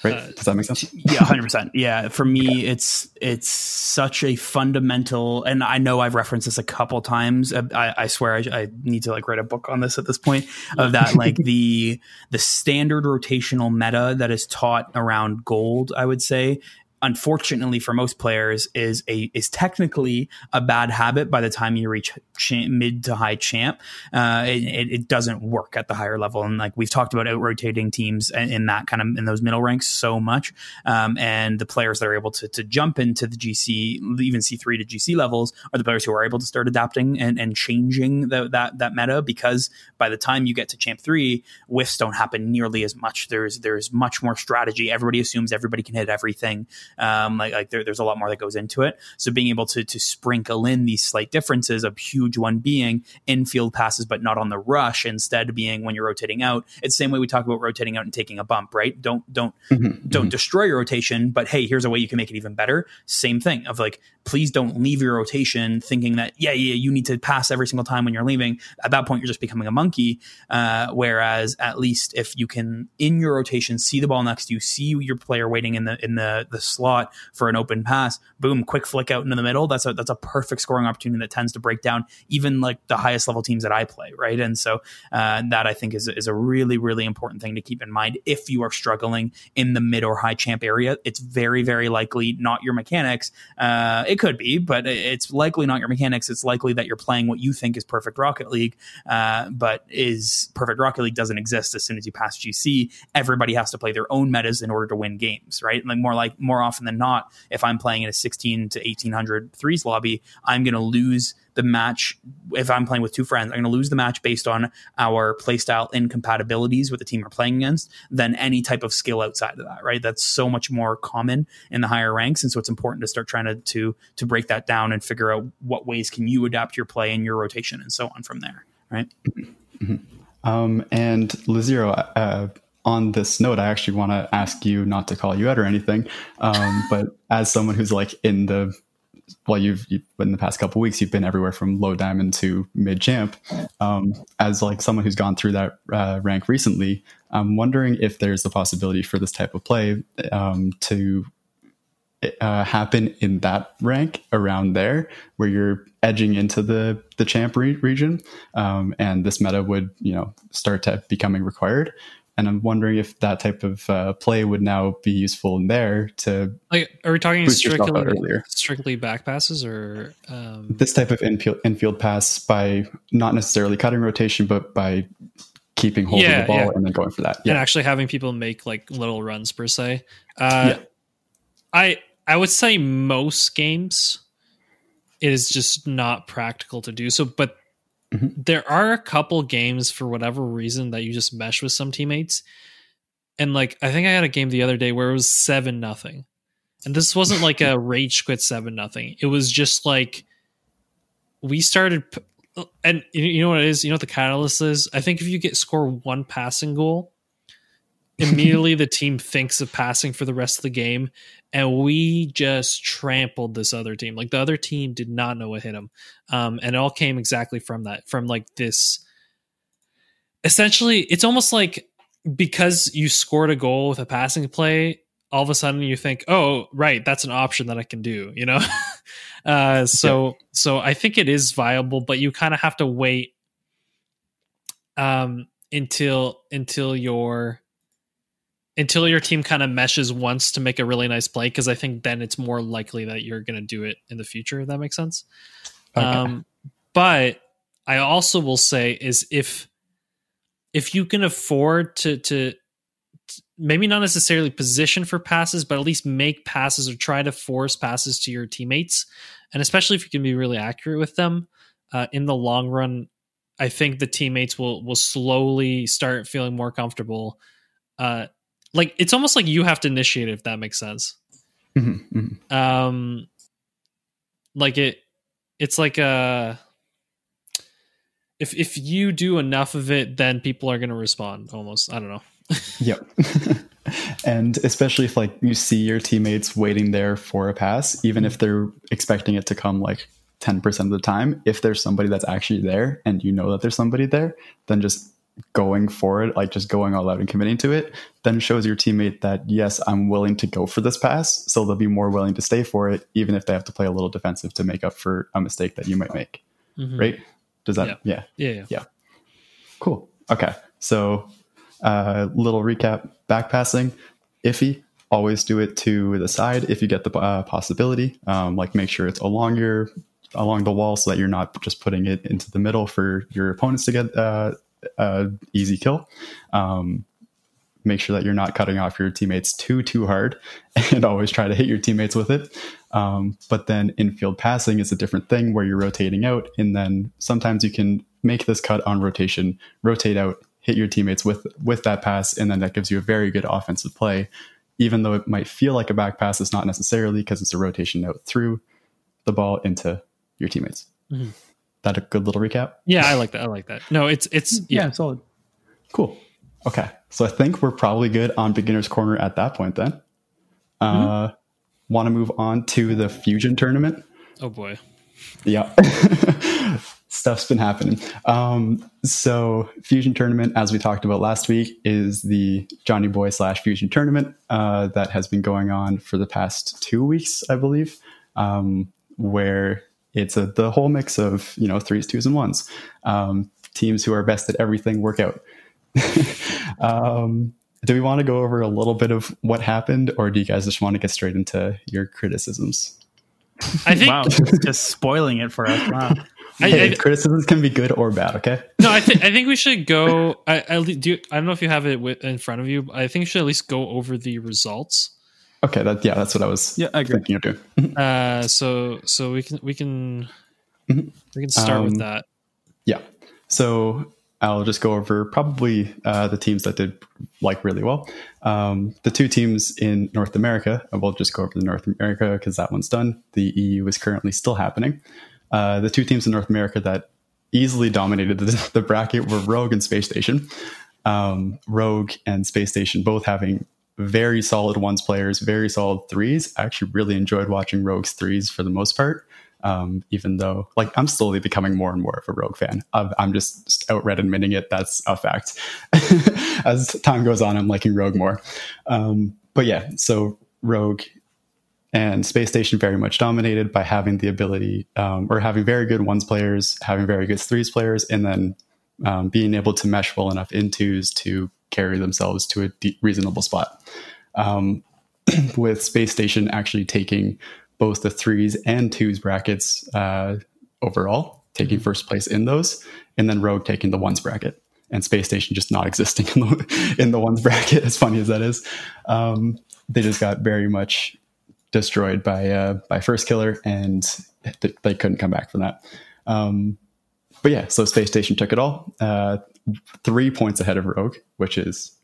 Right? Uh, Does that make sense?
yeah, hundred percent. Yeah, for me, it's it's such a fundamental, and I know I've referenced this a couple times. Uh, I, I swear I, I, need to like write a book on this at this point. Of that, *laughs* like the the standard rotational meta that is taught around gold, I would say, unfortunately for most players is a is technically a bad habit by the time you reach mid to high champ. Uh, it, it, doesn't work at the higher level. And like we've talked about out rotating teams in that kind of in those middle ranks so much. Um, and the players that are able to, to jump into the gc even c3 to gc levels are the players who are able to start adapting and, and changing the, that that meta because by the time you get to champ 3 whiffs don't happen nearly as much. There's there's much more strategy. Everybody assumes everybody can hit everything um, like like there, there's a lot more that goes into it. So being able to to sprinkle in these slight differences, a huge one being infield passes, but not on the rush. Instead, being when you're rotating out. It's the same way we talk about rotating out and taking a bump, right? Don't don't mm-hmm, don't mm-hmm. destroy your rotation, but hey, here's a way you can make it even better. Same thing of like, please don't leave your rotation thinking that yeah yeah you need to pass every single time when you're leaving. At that point, you're just becoming a monkey. Uh, whereas at least if you can in your rotation see the ball next to you, see your player waiting in the in the the slot for an open pass. Boom, quick flick out into the middle. That's a that's a perfect scoring opportunity that tends to break down even like the highest level teams that I play, right? And so uh, that I think is is a really really important thing to keep in mind if you are struggling in the mid or high champ area. It's very very likely not your mechanics. Uh, it could be, but it's likely not your mechanics. It's likely that you're playing what you think is perfect Rocket League, uh, but is perfect Rocket League doesn't exist as soon as you pass GC. Everybody has to play their own metas in order to win games, right? Like more like more often than not, if I'm playing in a 16 to 1800 threes lobby, I'm going to lose the match if I'm playing with two friends. I'm going to lose the match based on our playstyle incompatibilities with the team we're playing against than any type of skill outside of that. Right? That's so much more common in the higher ranks, and so it's important to start trying to to to break that down and figure out what ways can you adapt your play and your rotation and so on from there. Right.
Mm-hmm. Um, and Lazero, uh, on this note, I actually want to ask you not to call you out or anything, um, *laughs* but as someone who's like in the well, you've, you've in the past couple weeks, you've been everywhere from low diamond to mid champ. Um, as like someone who's gone through that uh, rank recently, I'm wondering if there's a possibility for this type of play um, to uh, happen in that rank around there, where you're edging into the the champ re- region, um, and this meta would you know start to becoming required and I'm wondering if that type of uh, play would now be useful in there to.
Like, are we talking strictly strictly back passes or um...
this type of infield infield pass by not necessarily cutting rotation, but by keeping hold yeah, of the ball yeah. and then going for that,
yeah. and actually having people make like little runs per se. Uh, yeah. I I would say most games it is just not practical to do so, but Mm-hmm. There are a couple games for whatever reason that you just mesh with some teammates. and like I think I had a game the other day where it was seven nothing, and this wasn't like a *laughs* rage quit seven nothing. It was just like we started, and you know what it is. You know what the catalyst is. I think if you get score one passing goal, immediately the team thinks of passing for the rest of the game, and we just trampled this other team. Like the other team did not know what hit them, um, and it all came exactly from that. From like this, essentially, it's almost like because you scored a goal with a passing play, all of a sudden you think, oh, right, that's an option that I can do, you know? *laughs* uh, so, yeah. so I think it is viable, but you kind of have to wait um, until, until your, until your team kind of meshes once to make a really nice play. Cause I think then it's more likely that you're going to do it in the future. If that makes sense. Okay. Um, but I also will say is if, if you can afford to to maybe not necessarily position for passes, but at least make passes or try to force passes to your teammates, and especially if you can be really accurate with them uh, in the long run, I think the teammates will will slowly start feeling more comfortable. Uh, like it's almost like you have to initiate it, if that makes sense. Mm-hmm, mm-hmm. Um, like it, it's like a if if you do enough of it, then people are going to respond. Almost, I don't know. *laughs*
yep. *laughs* and especially if like you see your teammates waiting there for a pass, even if they're expecting it to come like 10% of the time, if there's somebody that's actually there and you know that there's somebody there, then just going for it, like just going all out and committing to it, then shows your teammate that yes, I'm willing to go for this pass. So they'll be more willing to stay for it, even if they have to play a little defensive to make up for a mistake that you might make. Mm-hmm. Right? Does that?
Yeah.
Yeah.
Yeah. Yeah.
Cool. Okay. So, uh, little recap: back passing, iffy. Always do it to the side if you get the uh, possibility. Um, like make sure it's along your along the wall so that you're not just putting it into the middle for your opponents to get uh, uh, easy kill. Um, make sure that you're not cutting off your teammates too too hard *laughs* and always try to hit your teammates with it um, but then infield passing is a different thing where you're rotating out and then sometimes you can make this cut on rotation rotate out hit your teammates with with that pass and then that gives you a very good offensive play even though it might feel like a back pass it's not necessarily because it's a rotation out through the ball into your teammates mm-hmm. That a good little recap
yeah i like that i like that no it's it's yeah,
yeah solid
cool Okay. So I think we're probably good on beginner's corner at that point then. Uh, mm-hmm. Want to move on to the fusion tournament?
Oh boy.
Yeah. *laughs* Stuff's been happening. Um, so fusion tournament, as we talked about last week, is the Johnny Boy slash fusion tournament uh, that has been going on for the past two weeks, I believe, um, where it's a, the whole mix of you know threes, twos, and ones. Um, teams who are best at everything work out. *laughs* um, do we want to go over a little bit of what happened, or do you guys just want to get straight into your criticisms?
I think wow, just spoiling it for us. Wow. *laughs*
Hey, I, I, criticisms can be good or bad. Okay.
No, I think I think we should go. I, I do. I don't know if you have it in front of you. I think you should at least go over the results.
Okay. That yeah, that's what I was.
Yeah, I agree.
Thinking of
doing. uh, so so we can we can mm-hmm. we can start um, with that.
Yeah. So I'll just go over probably uh, the teams that did like really well. Um, the two teams in North America, I will just go over the North America because that one's done. The EU is currently still happening. Uh, the two teams in North America that easily dominated the, *laughs* the bracket were Rogue and Space Station. Um, Rogue and Space Station both having very solid ones players, very solid threes. I actually really enjoyed watching Rogue's threes for the most part. Um, even though, like, I'm slowly becoming more and more of a Rogue fan. I'm just outright admitting it. That's a fact. *laughs* As time goes on, I'm liking Rogue more. Um, but yeah, so Rogue and Space Station very much dominated by having the ability um, or having very good ones players, having very good threes players, and then um, being able to mesh well enough in twos to carry themselves to a deep, reasonable spot. Um, *clears throat* with Space Station actually taking both the threes and twos brackets uh, overall, taking mm-hmm. first place in those, and then Rogue taking the ones bracket, and Space Station just not *laughs* existing in the, in the ones bracket. As funny as that is, um, they just got very much destroyed by uh, by Firstkiller, and th- they couldn't come back from that. Um, but yeah, so Space Station took it all, uh, three points ahead of Rogue, which is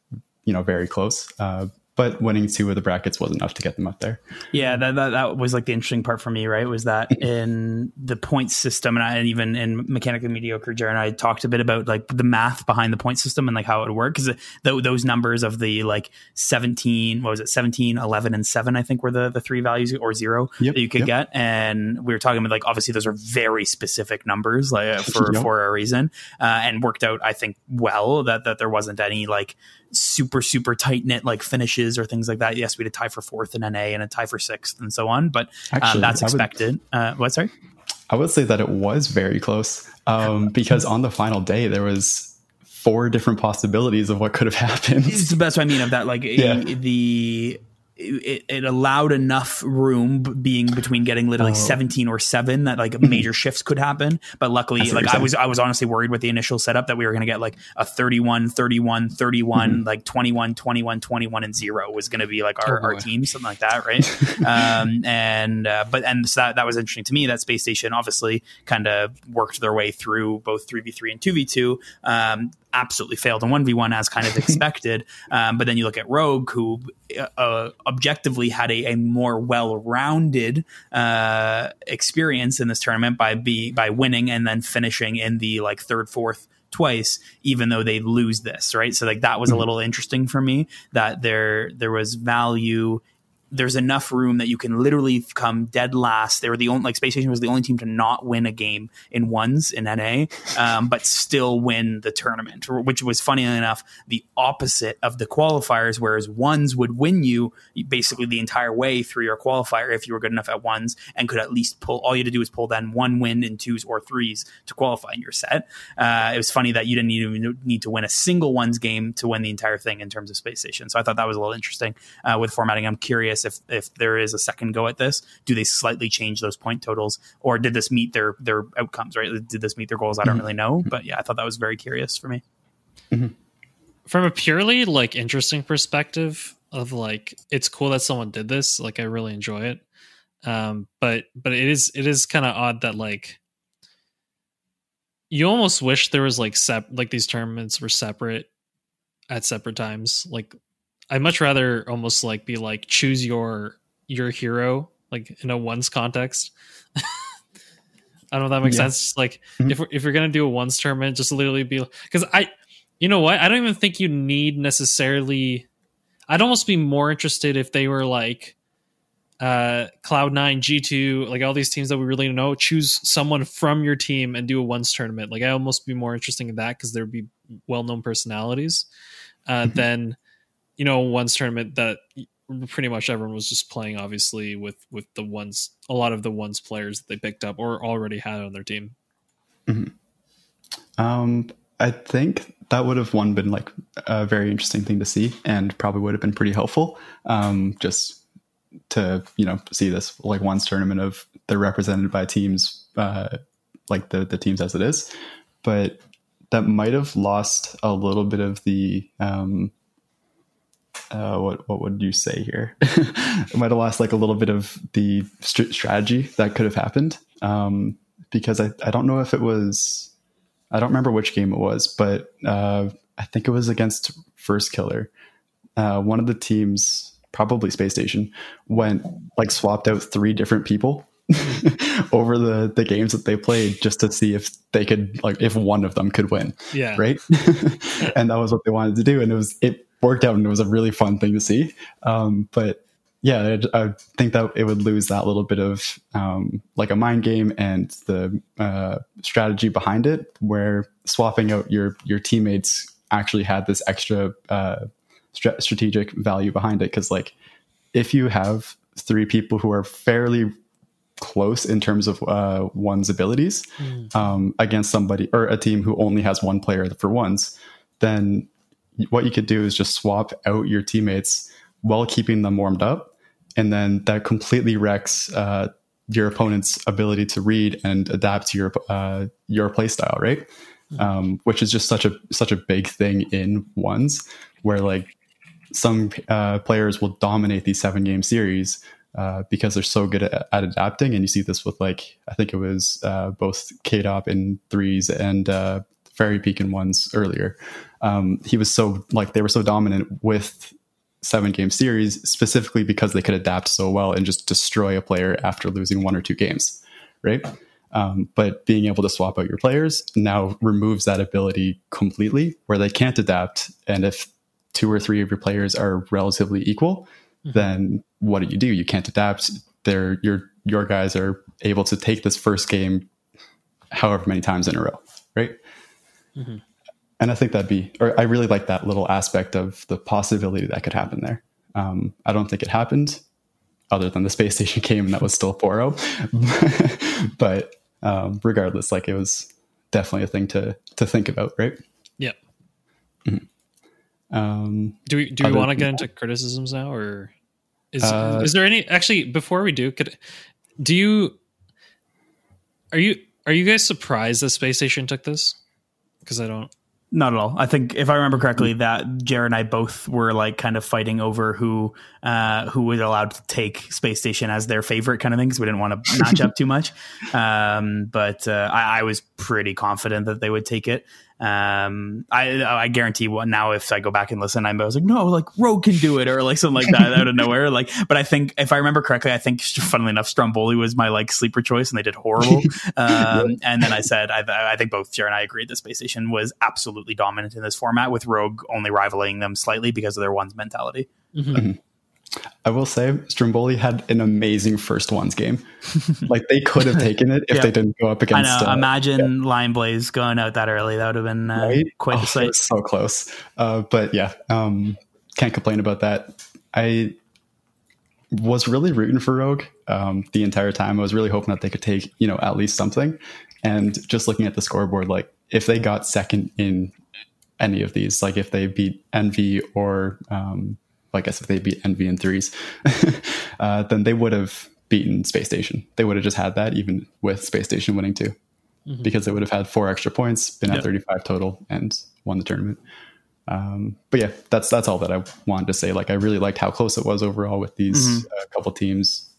you know very close. Uh, but winning two of the brackets was enough to get them up there.
Yeah, that, that, that was like the interesting part for me, right? Was that *laughs* in the point system, and, I, and even in mechanically mediocre, Jared and I talked a bit about like the math behind the point system and like how it would work because those numbers of the like seventeen, what was it, 17, 11, and seven, I think were the the three values or zero yep, that you could yep. get, and we were talking about like obviously those are very specific numbers like *laughs* for yep. for a reason, uh, and worked out I think well that that there wasn't any like super super tight knit like finishes or things like that. Yes, we had a tie for fourth in NA and a tie for sixth and so on, but um, Actually, um, that's expected. Would, uh, what? Sorry,
I would say that it was very close um, *laughs* because on the final day there was four different possibilities of what could have *laughs* happened.
The best I mean of that. Like yeah. the it, it, allowed enough room being between getting literally oh. 17 or 7 that like major shifts could happen. But luckily like i was i was honestly worried with the initial setup that we were going to get like a 31 31 31 mm-hmm. like 21 21 21 and 0 was going to be like our, oh, our team something like that right? *laughs* Um and uh, but and so that, that was interesting to me. That space station obviously kind of worked their way through both 3v3 and 2v2 um absolutely failed in 1v1 as kind of *laughs* expected. um, but then you look at Rogue, who uh, objectively had a, a more well rounded uh, experience in this tournament by be, by winning and then finishing in the like third, fourth twice even though they lose this right so like that was a mm-hmm. little interesting for me that there there was value there's enough room that you can literally come dead last. They were the only like Space Station was the only team to not win a game in ones in NA, um, but still win the tournament, which was funny enough the opposite of the qualifiers. Whereas ones would win you basically the entire way through your qualifier if you were good enough at ones and could at least pull. All you had to do is pull then one win in twos or threes to qualify in your set. Uh, it was funny that you didn't even need to win a single ones game to win the entire thing in terms of Space Station. So I thought that was a little interesting uh, with formatting. I'm curious if if there is a second go at this, do they slightly change those point totals, or did this meet their their outcomes? Right? Did this meet their goals? I don't mm-hmm. really know, but yeah, I thought that was very curious for me.
Mm-hmm. From a purely like interesting perspective of like, it's cool that someone did this. Like, I really enjoy it. Um, but but it is it is kind of odd that like you almost wish there was like sep like these tournaments were separate at separate times like I'd much rather almost like be like choose your your hero like in a ones context. *laughs* I don't know if that makes yeah. sense. Like mm-hmm. if if you're gonna do a ones tournament, just literally be because I, you know what? I don't even think you need necessarily. I'd almost be more interested if they were like uh Cloud9, G2, like all these teams that we really know, choose someone from your team and do a ones tournament. Like I almost be more interested in that because there'd be well known personalities uh mm-hmm. than you know ones tournament that pretty much everyone was just playing obviously with with the ones a lot of the ones players that they picked up or already had on their team
mm-hmm. um i think that would have one been like a very interesting thing to see and probably would have been pretty helpful um just to you know see this like ones tournament of they're represented by teams uh like the the teams as it is but that might have lost a little bit of the um uh, what what would you say here? *laughs* it might have lost like a little bit of the st- strategy that could have happened um, because I, I don't know if it was I don't remember which game it was, but uh, I think it was against Firstkiller. Uh, one of the teams, probably Space Station, went like swapped out three different people *laughs* over the the games that they played just to see if they could like if one of them could win.
Yeah.
Right. *laughs* and that was what they wanted to do. And it was it worked out and it was a really fun thing to see. Um, but yeah, I, I, think that it would lose that little bit of um, like a mind game and the uh, strategy behind it, where swapping out your your teammates actually had this extra uh, strategic value behind it. Because like if you have three people who are fairly close in terms of uh, one's abilities mm. um, against somebody or a team who only has one player for ones, then what you could do is just swap out your teammates while keeping them warmed up, and then that completely wrecks uh, your opponent's ability to read and adapt to your uh, your play style, right? Mm-hmm. Um, which is just such a such a big thing in ones, where like some uh, players will dominate these seven game series uh, because they're so good at, at, adapting. And you see this with like I think it was uh, both Kaydop in threes and uh, Fairy Peak in ones earlier um, he was so like they were so dominant with seven game series specifically because they could adapt so well and just destroy a player after losing one or two games, right? Um, but being able to swap out your players now removes that ability completely, where they can't adapt. And if two or three of your players are relatively equal, mm-hmm. then what do you do? You can't adapt. They're, your your guys are able to take this first game however many times in a row, right? Mm-hmm. And I think that'd be, or I really like that little aspect of the possibility that could happen there. Um, I don't think it happened, other than the space *laughs* station came and that was still 4.0. *laughs* but um, regardless, like it was definitely a thing to to think about, right?
Yeah. Mm-hmm. Um, do we do we want to get into criticisms now, or is uh, is there any actually before we do? Could do you are you are you guys surprised the Space Station took this? Because I don't.
Not at all. I think if I remember correctly, that Jared and I both were like kind of fighting over who uh, who was allowed to take Space Station as their favorite kind of thing because we didn't want to *laughs* match up too much. Um, but uh, I, I, was pretty confident that they would take it. Um, I I guarantee what now if I go back and listen, I was like, no, like Rogue can do it or like something like that out of nowhere. Like, but I think if I remember correctly, I think *laughs* funnily enough, Stromboli was my like sleeper choice, and they did horrible. *laughs* Um, and then I said, I, I think both Jared and I agreed that Space Station was absolutely dominant in this format, with Rogue only rivaling them slightly because of their ones mentality.
Mm-hmm. I will say Stromboli had an amazing first ones game. *laughs* like they could have taken it if yeah. they didn't go up against.
I know. Uh, Imagine yeah. Lionblaze going out that early. That would have been uh, right? quite oh, sight.
So close. Uh, but yeah, um, can't complain about that. I was really rooting for Rogue um, the entire time. I was really hoping that they could take you know at least something. And just looking at the scoreboard, like if they got second in any of these, like if they beat Envy or um, I guess if they beat Envy in threes, *laughs* uh, then they would have beaten Space Station. They would have just had that even with Space Station winning too, mm-hmm. because they would have had four extra points, been at 35 total, and won the tournament. Um, but yeah, that's that's all that I wanted to say. Like I really liked how close it was overall with these mm-hmm. uh, couple teams.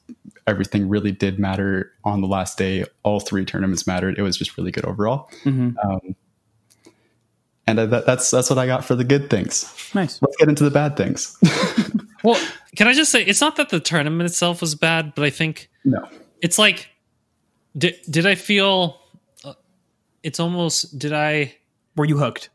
Everything really did matter on the last day. All three tournaments mattered. It was just really good overall. Mm-hmm. Um, and that, that's that's what I got for the good things.
Nice.
Let's get into the bad things. *laughs*
well, can I just say it's not that the tournament itself was bad, but I think
no,
it's like did did I feel? Uh, it's almost did I?
Were you hooked?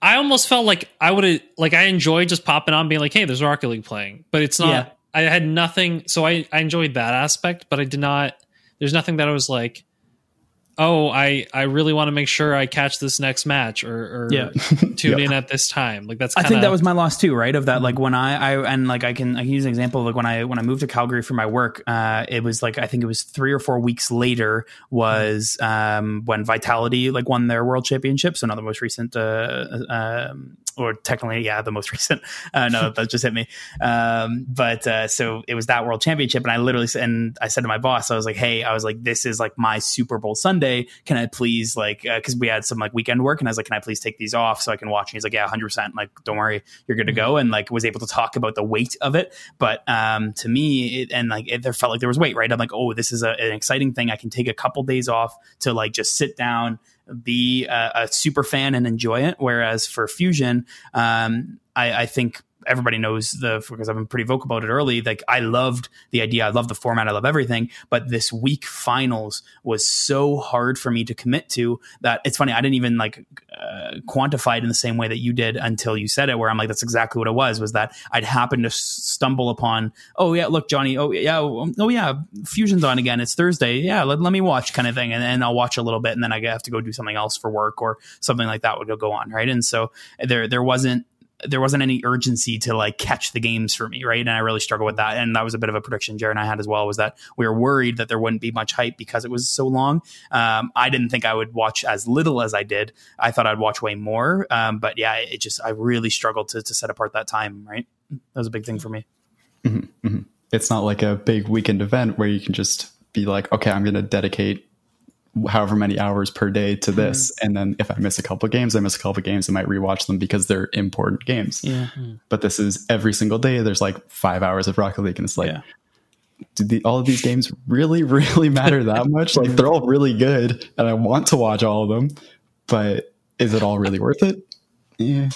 I almost felt like I would have like I enjoyed just popping on, being like, "Hey, there's Rocket League playing," but it's not. Yeah. I had nothing, so I I enjoyed that aspect, but I did not. There's nothing that I was like oh i i really want to make sure i catch this next match or, or yeah. *laughs* tune in at this time. Like that's
kinda... i think that was my loss too right? Of that like when i i and like i can i can use an example like when i when i moved to calgary for my work uh it was like i think it was three or four weeks later was um when vitality like won their world championship. So not the most recent uh um or technically, yeah, the most *laughs* recent. Uh, no, that just hit me. Um, but uh, so it was that world championship, and I literally and I said to my boss, I was like, "Hey, I was like, this is like my Super Bowl Sunday. Can I please like because uh, we had some like weekend work, and I was like, can I please take these off so I can watch? And he's like, yeah, hundred percent. Like, don't worry, you're good to go. And like was able to talk about the weight of it. But um, to me, it, and like it, there felt like there was weight, right? I'm like, oh, this is a, an exciting thing. I can take a couple days off to like just sit down be a, a super fan and enjoy it. Whereas for Fusion, um, I, I think everybody knows the because I've been pretty vocal about it early. Like I loved the idea, I love the format, I love everything. But this week finals was so hard for me to commit to that it's funny. I didn't even like uh, quantify it in the same way that you did until you said it. Where I'm like, that's exactly what it was. Was that I'd happen to stumble upon? Oh yeah, look, Johnny. Oh yeah. Oh, yeah. Fusion's on again. It's Thursday. Yeah, let, let me watch kind of thing, and then I'll watch a little bit, and then I have to go do something else for work or something like that would go on right. And so there there wasn't there wasn't any urgency to like catch the games for me, right? And I really struggled with that. And that was a bit of a prediction Jared and I had as well was that we were worried that there wouldn't be much hype because it was so long. Um, I didn't think I would watch as little as I did. I thought I'd watch way more. Um, but yeah, it just I really struggled to, to set apart that time. Right, that was a big thing for me.
Mm-hmm, mm-hmm. It's not like a big weekend event where you can just be like, okay, I'm going to dedicate however many hours per day to this mm. and then if i miss a couple games i miss a couple of games i might rewatch them because they're important games
yeah.
But this is every single day there's like five hours of rocket league and it's like yeah. do the, all of these games really *laughs* really matter that much like they're all really good and i want to watch all of them but is it all really worth it? Yeah.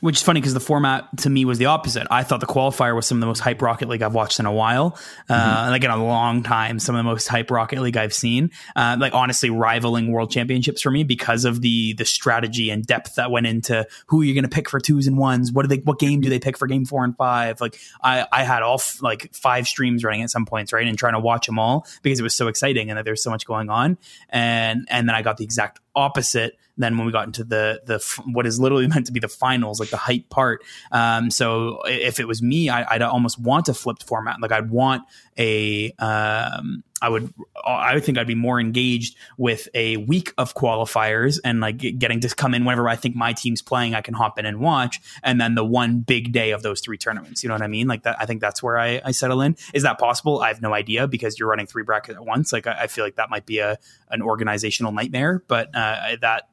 Which is funny because the format to me was the opposite. I thought the qualifier was some of the most hype Rocket League I've watched in a while, uh, mm-hmm. like in a long time. Some of the most hype Rocket League I've seen, uh, like honestly rivaling World Championships for me because of the the strategy and depth that went into who you're going to pick for twos and ones. What do they? What game do they pick for game four and five? Like I I had all f- like five streams running at some points, right, and trying to watch them all because it was so exciting and that there's so much going on. And and then I got the exact opposite than when we got into the the what is literally *laughs* meant to be the finals, like the hype part. Um, so if it was me, I, would almost want a flipped format. Like I'd want a um, I would I would think I'd be more engaged with a week of qualifiers and like getting to come in whenever I think my team's playing, I can hop in and watch, and then the one big day of those three tournaments. You know what I mean? Like that. I think that's where I, I settle in. Is that possible? I have no idea because you're running three brackets at once. Like I, I feel like that might be a an organizational nightmare, but uh, that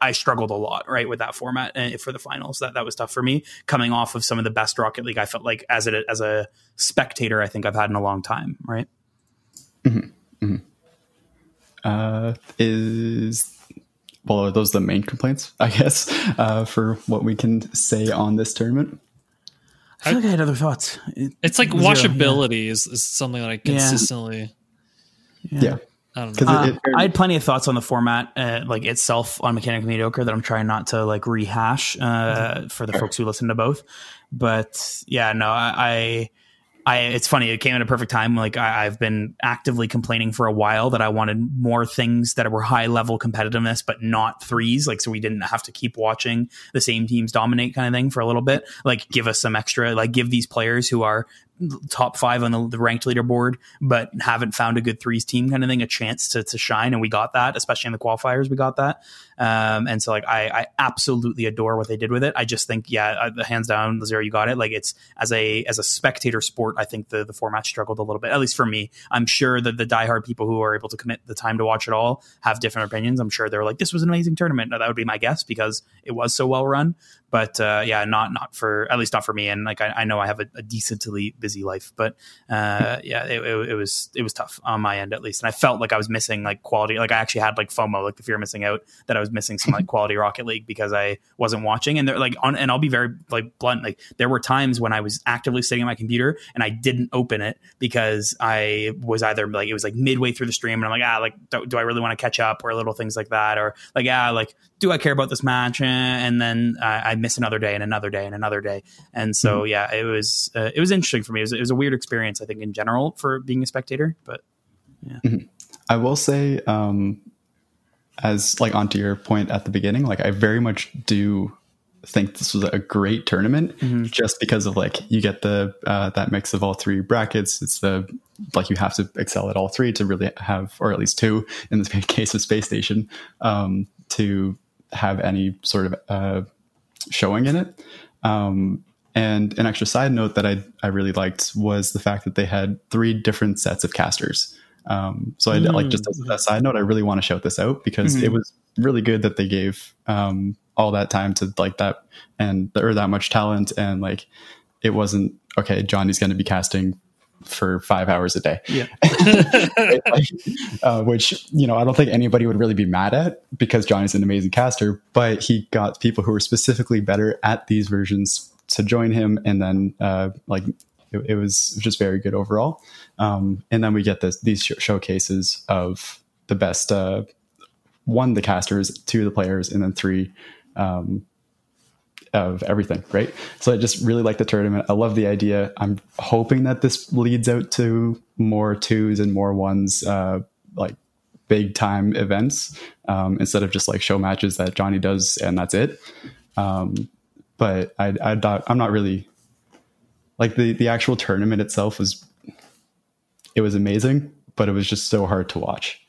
I struggled a lot, right, with that format uh, for the finals. That that was tough for me. Coming off of some of the best Rocket League, I felt like as a as a spectator, I think I've had in a long time, right?
Mm-hmm. Mm-hmm. Uh, is well, are those the main complaints? *laughs* I guess uh, for what we can say on this tournament.
I feel like I had other thoughts.
it's like washability yeah. is, is something that I consistently.
yeah. yeah.
I don't know. Uh, it, it, I had plenty of thoughts on the format, uh, like itself on Mechanically Mediocre, that I'm trying not to like rehash uh, mm-hmm. for the folks who listen to both. But yeah, no, I, I, it's funny. It came at a perfect time. Like I, have been actively complaining for a while that I wanted more things that were high level competitiveness, but not threes. Like so, we didn't have to keep watching the same teams dominate, kind of thing, for a little bit. Like give us some extra. Like give these players who are top five on the, the, ranked leaderboard, but haven't found a good threes team kind of thing, a chance to, to shine. And we got that, especially in the qualifiers, we got that. Um, and so like, I, I absolutely adore what they did with it. I just think, yeah, the hands down, Zero, you got it. Like it's as a, as a spectator sport, I think the, the format struggled a little bit, at least for me. I'm sure that the diehard people who are able to commit the time to watch it all have different opinions. I'm sure they're like, this was an amazing tournament. That would be my guess because it was so well run but uh, yeah, not not for at least not for me. And like I, I know I have a, a, decently busy life, but uh, yeah, it, it, it, was it was tough on my end at least. And I felt like I was missing like quality. Like I actually had like FOMO, like the fear of missing out, that I was missing some like *laughs* quality Rocket League because I wasn't watching. And they're like on, and I'll be very like blunt. Like there were times when I was actively sitting at my computer and I didn't open it because I was either like it was like midway through the stream and I'm like ah like do, do I really want to catch up or little things like that or like ah like do I care about this match? And then I miss another day and another day and another day. And so, mm-hmm. yeah, it was uh, it was interesting for me. It was, it was, a weird experience, I think, in general for being a spectator. But yeah,
mm-hmm. I will say, um, as like onto your point at the beginning, like I very much do think this was a great tournament mm-hmm. just because of like you get the uh, that mix of all three brackets it's the like you have to excel at all three to really have or at least two *laughs* in the *laughs* case of space station um, to have any sort of uh, showing in it. Um, and an extra side note that I, I really liked was the fact that they had three different sets of casters. Um, so I mm. like just as a side note, I really want to shout this out because mm-hmm. it was really good that they gave um, all that time to like that and or that much talent and like it wasn't okay. Johnny's going to be casting for five hours a day.
Yeah. *laughs*
uh, which, you know, I don't think anybody would really be mad at because Johnny's an amazing caster, but he got people who were specifically better at these versions to join him. And then, uh, like, it, it, was just very good overall. Um, and then we get this, these sh- showcases of the best, uh, one, the casters, two, the players, and then three, um, of everything, right? So I just really like the tournament. I love the idea. I'm hoping that this leads out to more twos and more ones, uh, like big time events, um, instead of just like show matches that Johnny does and that's it. Um, but I, I, I'm not really like the the actual tournament itself was it was amazing, but it was just so hard to watch.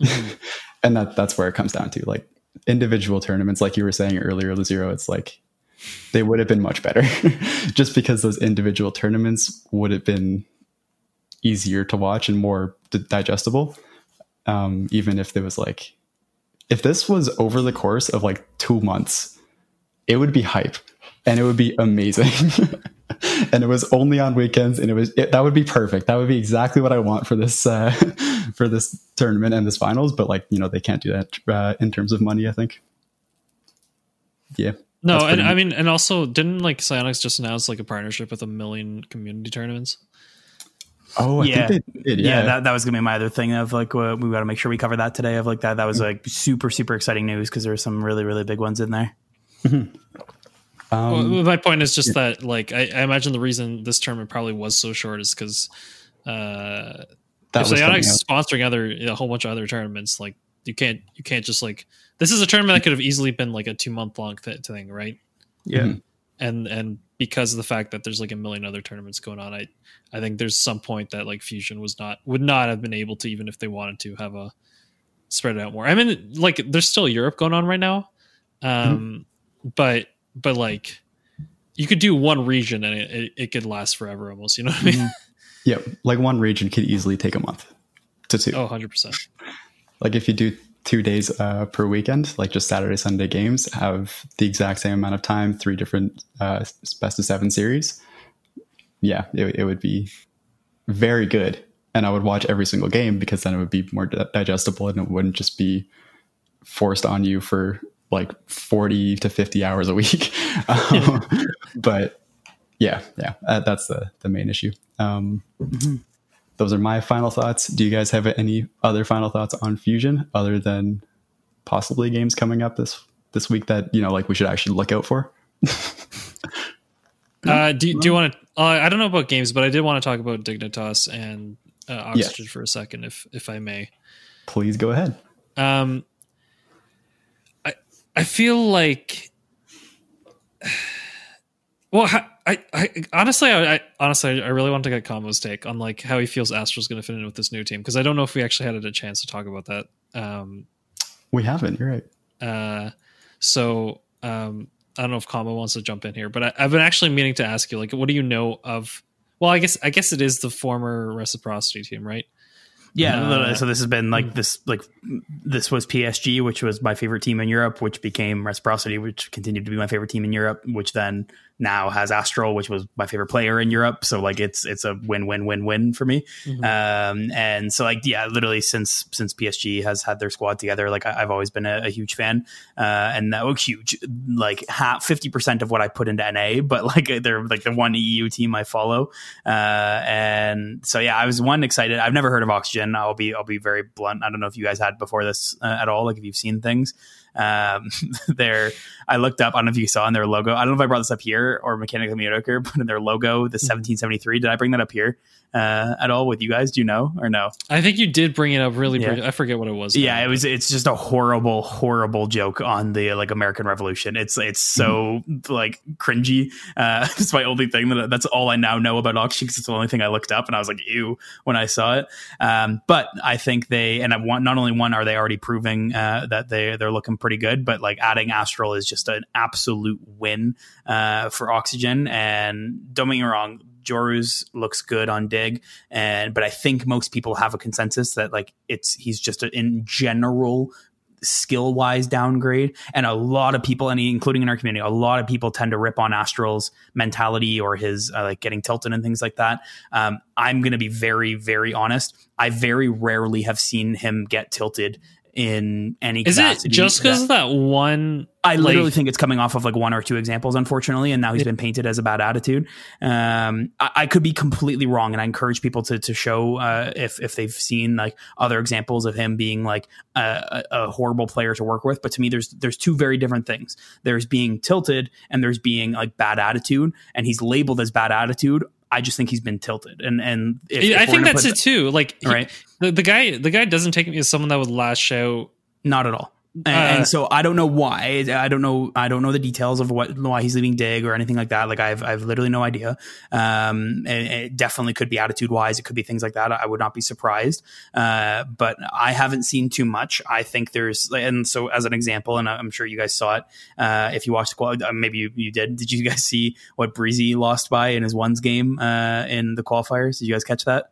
Mm-hmm. *laughs* and that that's where it comes down to like individual tournaments like you were saying earlier the zero it's like they would have been much better *laughs* just because those individual tournaments would have been easier to watch and more digestible. Um, even if there was like, if this was over the course of like two months, it would be hype and it would be amazing. *laughs* and it was only on weekends and it was it, that would be perfect that would be exactly what i want for this uh, *laughs* for this tournament and this finals but like you know they can't do that uh, in terms of money i think yeah.
No, and
pretty-
I mean, and also didn't like Psyonix just announce like a partnership with a million community tournaments?
Oh, I
Yeah.
think they did.
yeah,
Yeah.
that, that was gonna be my other thing of like uh, we got to make sure we cover that today of like that that was
Mm-hmm.
like super super exciting news because there were some really really big ones in there
um,
well, my point is just that like I, I imagine the reason this tournament probably was so short is because uh,
that
if Psyonix is sponsoring other a whole bunch of other tournaments, like you can't you can't just like this is a tournament that could have easily been like a two month long th- thing, right?
yeah.
Mhm.
and and because of the fact that there's like a million other tournaments going on i i think there's some point that like fusion was not would not have been able to even if they wanted to have a spread it out more. I mean like there's still europe going on right now um but but like you could do one region and it, it, it could last forever almost you know what i mean
Yep. like one region could easily take a month to two.
oh 100%
Like if you do two days uh, per weekend, like just Saturday, Sunday games, have the exact same amount of time, three different uh, best of seven series. Yeah, it, it would be very good, and I would watch every single game because then it would be more digestible and it wouldn't just be forced on you for like forty to fifty hours a week. *laughs* um, but yeah, yeah, uh, that's the the main issue. Um, those are my final thoughts. Do you guys have any other final thoughts on Fusion other than possibly games coming up this this week that you know like we should actually look out for? *laughs*
uh do, do you want to uh, i don't know about games but i did want to talk about dignitas and uh, oxygen for a second if if i may
Please go ahead.
Um, I feel like, well, I, I, honestly, I, I honestly, I really want to get Combo's take on like how he feels AztraL's going to fit in with this new team because I don't know if we actually had a chance to talk about that. Um,
We haven't. You're right.
uh, so um, I don't know if Combo wants to jump in here, but I, I've been actually meaning to ask you, like, what do you know of? Well, I guess I guess it is the former reciprocity team, right?
Yeah,
Uh,
so this has been like this like this was PSG, which was my favorite team in Europe, which became Reciprocity, which continued to be my favorite team in Europe, which then now has AztraL, which was my favorite player in Europe. So like it's it's a win win win win for me.
Mhm.
Um, and so like yeah, literally since since PSG has had their squad together, like I, I've always been a, a huge fan. Uh, and that was huge, like half fifty percent of what I put into NA, but like they're like the one EU team I follow. Uh, and so yeah, I was one excited. I've never heard of Oxygen. I'll be I'll be very blunt. I don't know if you guys had before this uh, at all. Like if you've seen things. Um, *laughs* they're I looked up. I don't know if you saw in their logo. I don't know if I brought this up here or mechanically mediocre, but in their logo, the 1773. Did I bring that up here uh, at all with you guys? Do you know or no?
I think you did bring it up really.
Yeah.
I forget what it was.
Yeah, it was. It's just a horrible, horrible joke on the like American Revolution. It's it's so like cringy. Uh, *laughs* it's my only thing that that's all I now know about auction because it's the only thing I looked up, and I was like, ew, when I saw it. Um, but I think they and I want not only one are they already proving uh, that they they're looking pretty good, but like adding AztraL is just an absolute win uh, for Oxygen. And don't get me wrong. Joreuz looks good on Dig, and but I think most people have a consensus that like it's he's just a, in general skill wise downgrade and a lot of people and including in our community a lot of people tend to rip on AztraL's mentality or his uh, like getting tilted and things like that um, i'm going to be very very honest i very rarely have seen him get tilted in any
Is it just because
that-
of that one?
I literally
like-
think it's coming off of like one or two examples, unfortunately, and now he's been painted as a bad attitude. Um, I, I could be completely wrong, and I encourage people to to show uh, if if they've seen like other examples of him being like a a horrible player to work with. But to me, there's there's two very different things. There's being tilted, and there's being like bad attitude, and he's labeled as bad attitude. I just think he's been tilted, and and if,
Yeah,
if
I think that's it too. Like, he-
Right.
the, the guy, the guy doesn't take me as someone that would lash out.
Not at all. And,
Uh,
and so I don't know why. I don't know. I don't know the details of what why he's leaving Dig or anything like that. Like I've I've literally no idea. Um, and it definitely could be attitude wise. It could be things like that. I would not be surprised. Uh, but I haven't seen too much. I think there's and so as an example, and I'm sure you guys saw it. Uh, if you watched the qual, uh, maybe you, you did. Did you guys *laughs* see what Breezi lost by in his ones game uh, in the qualifiers? Did you guys catch that?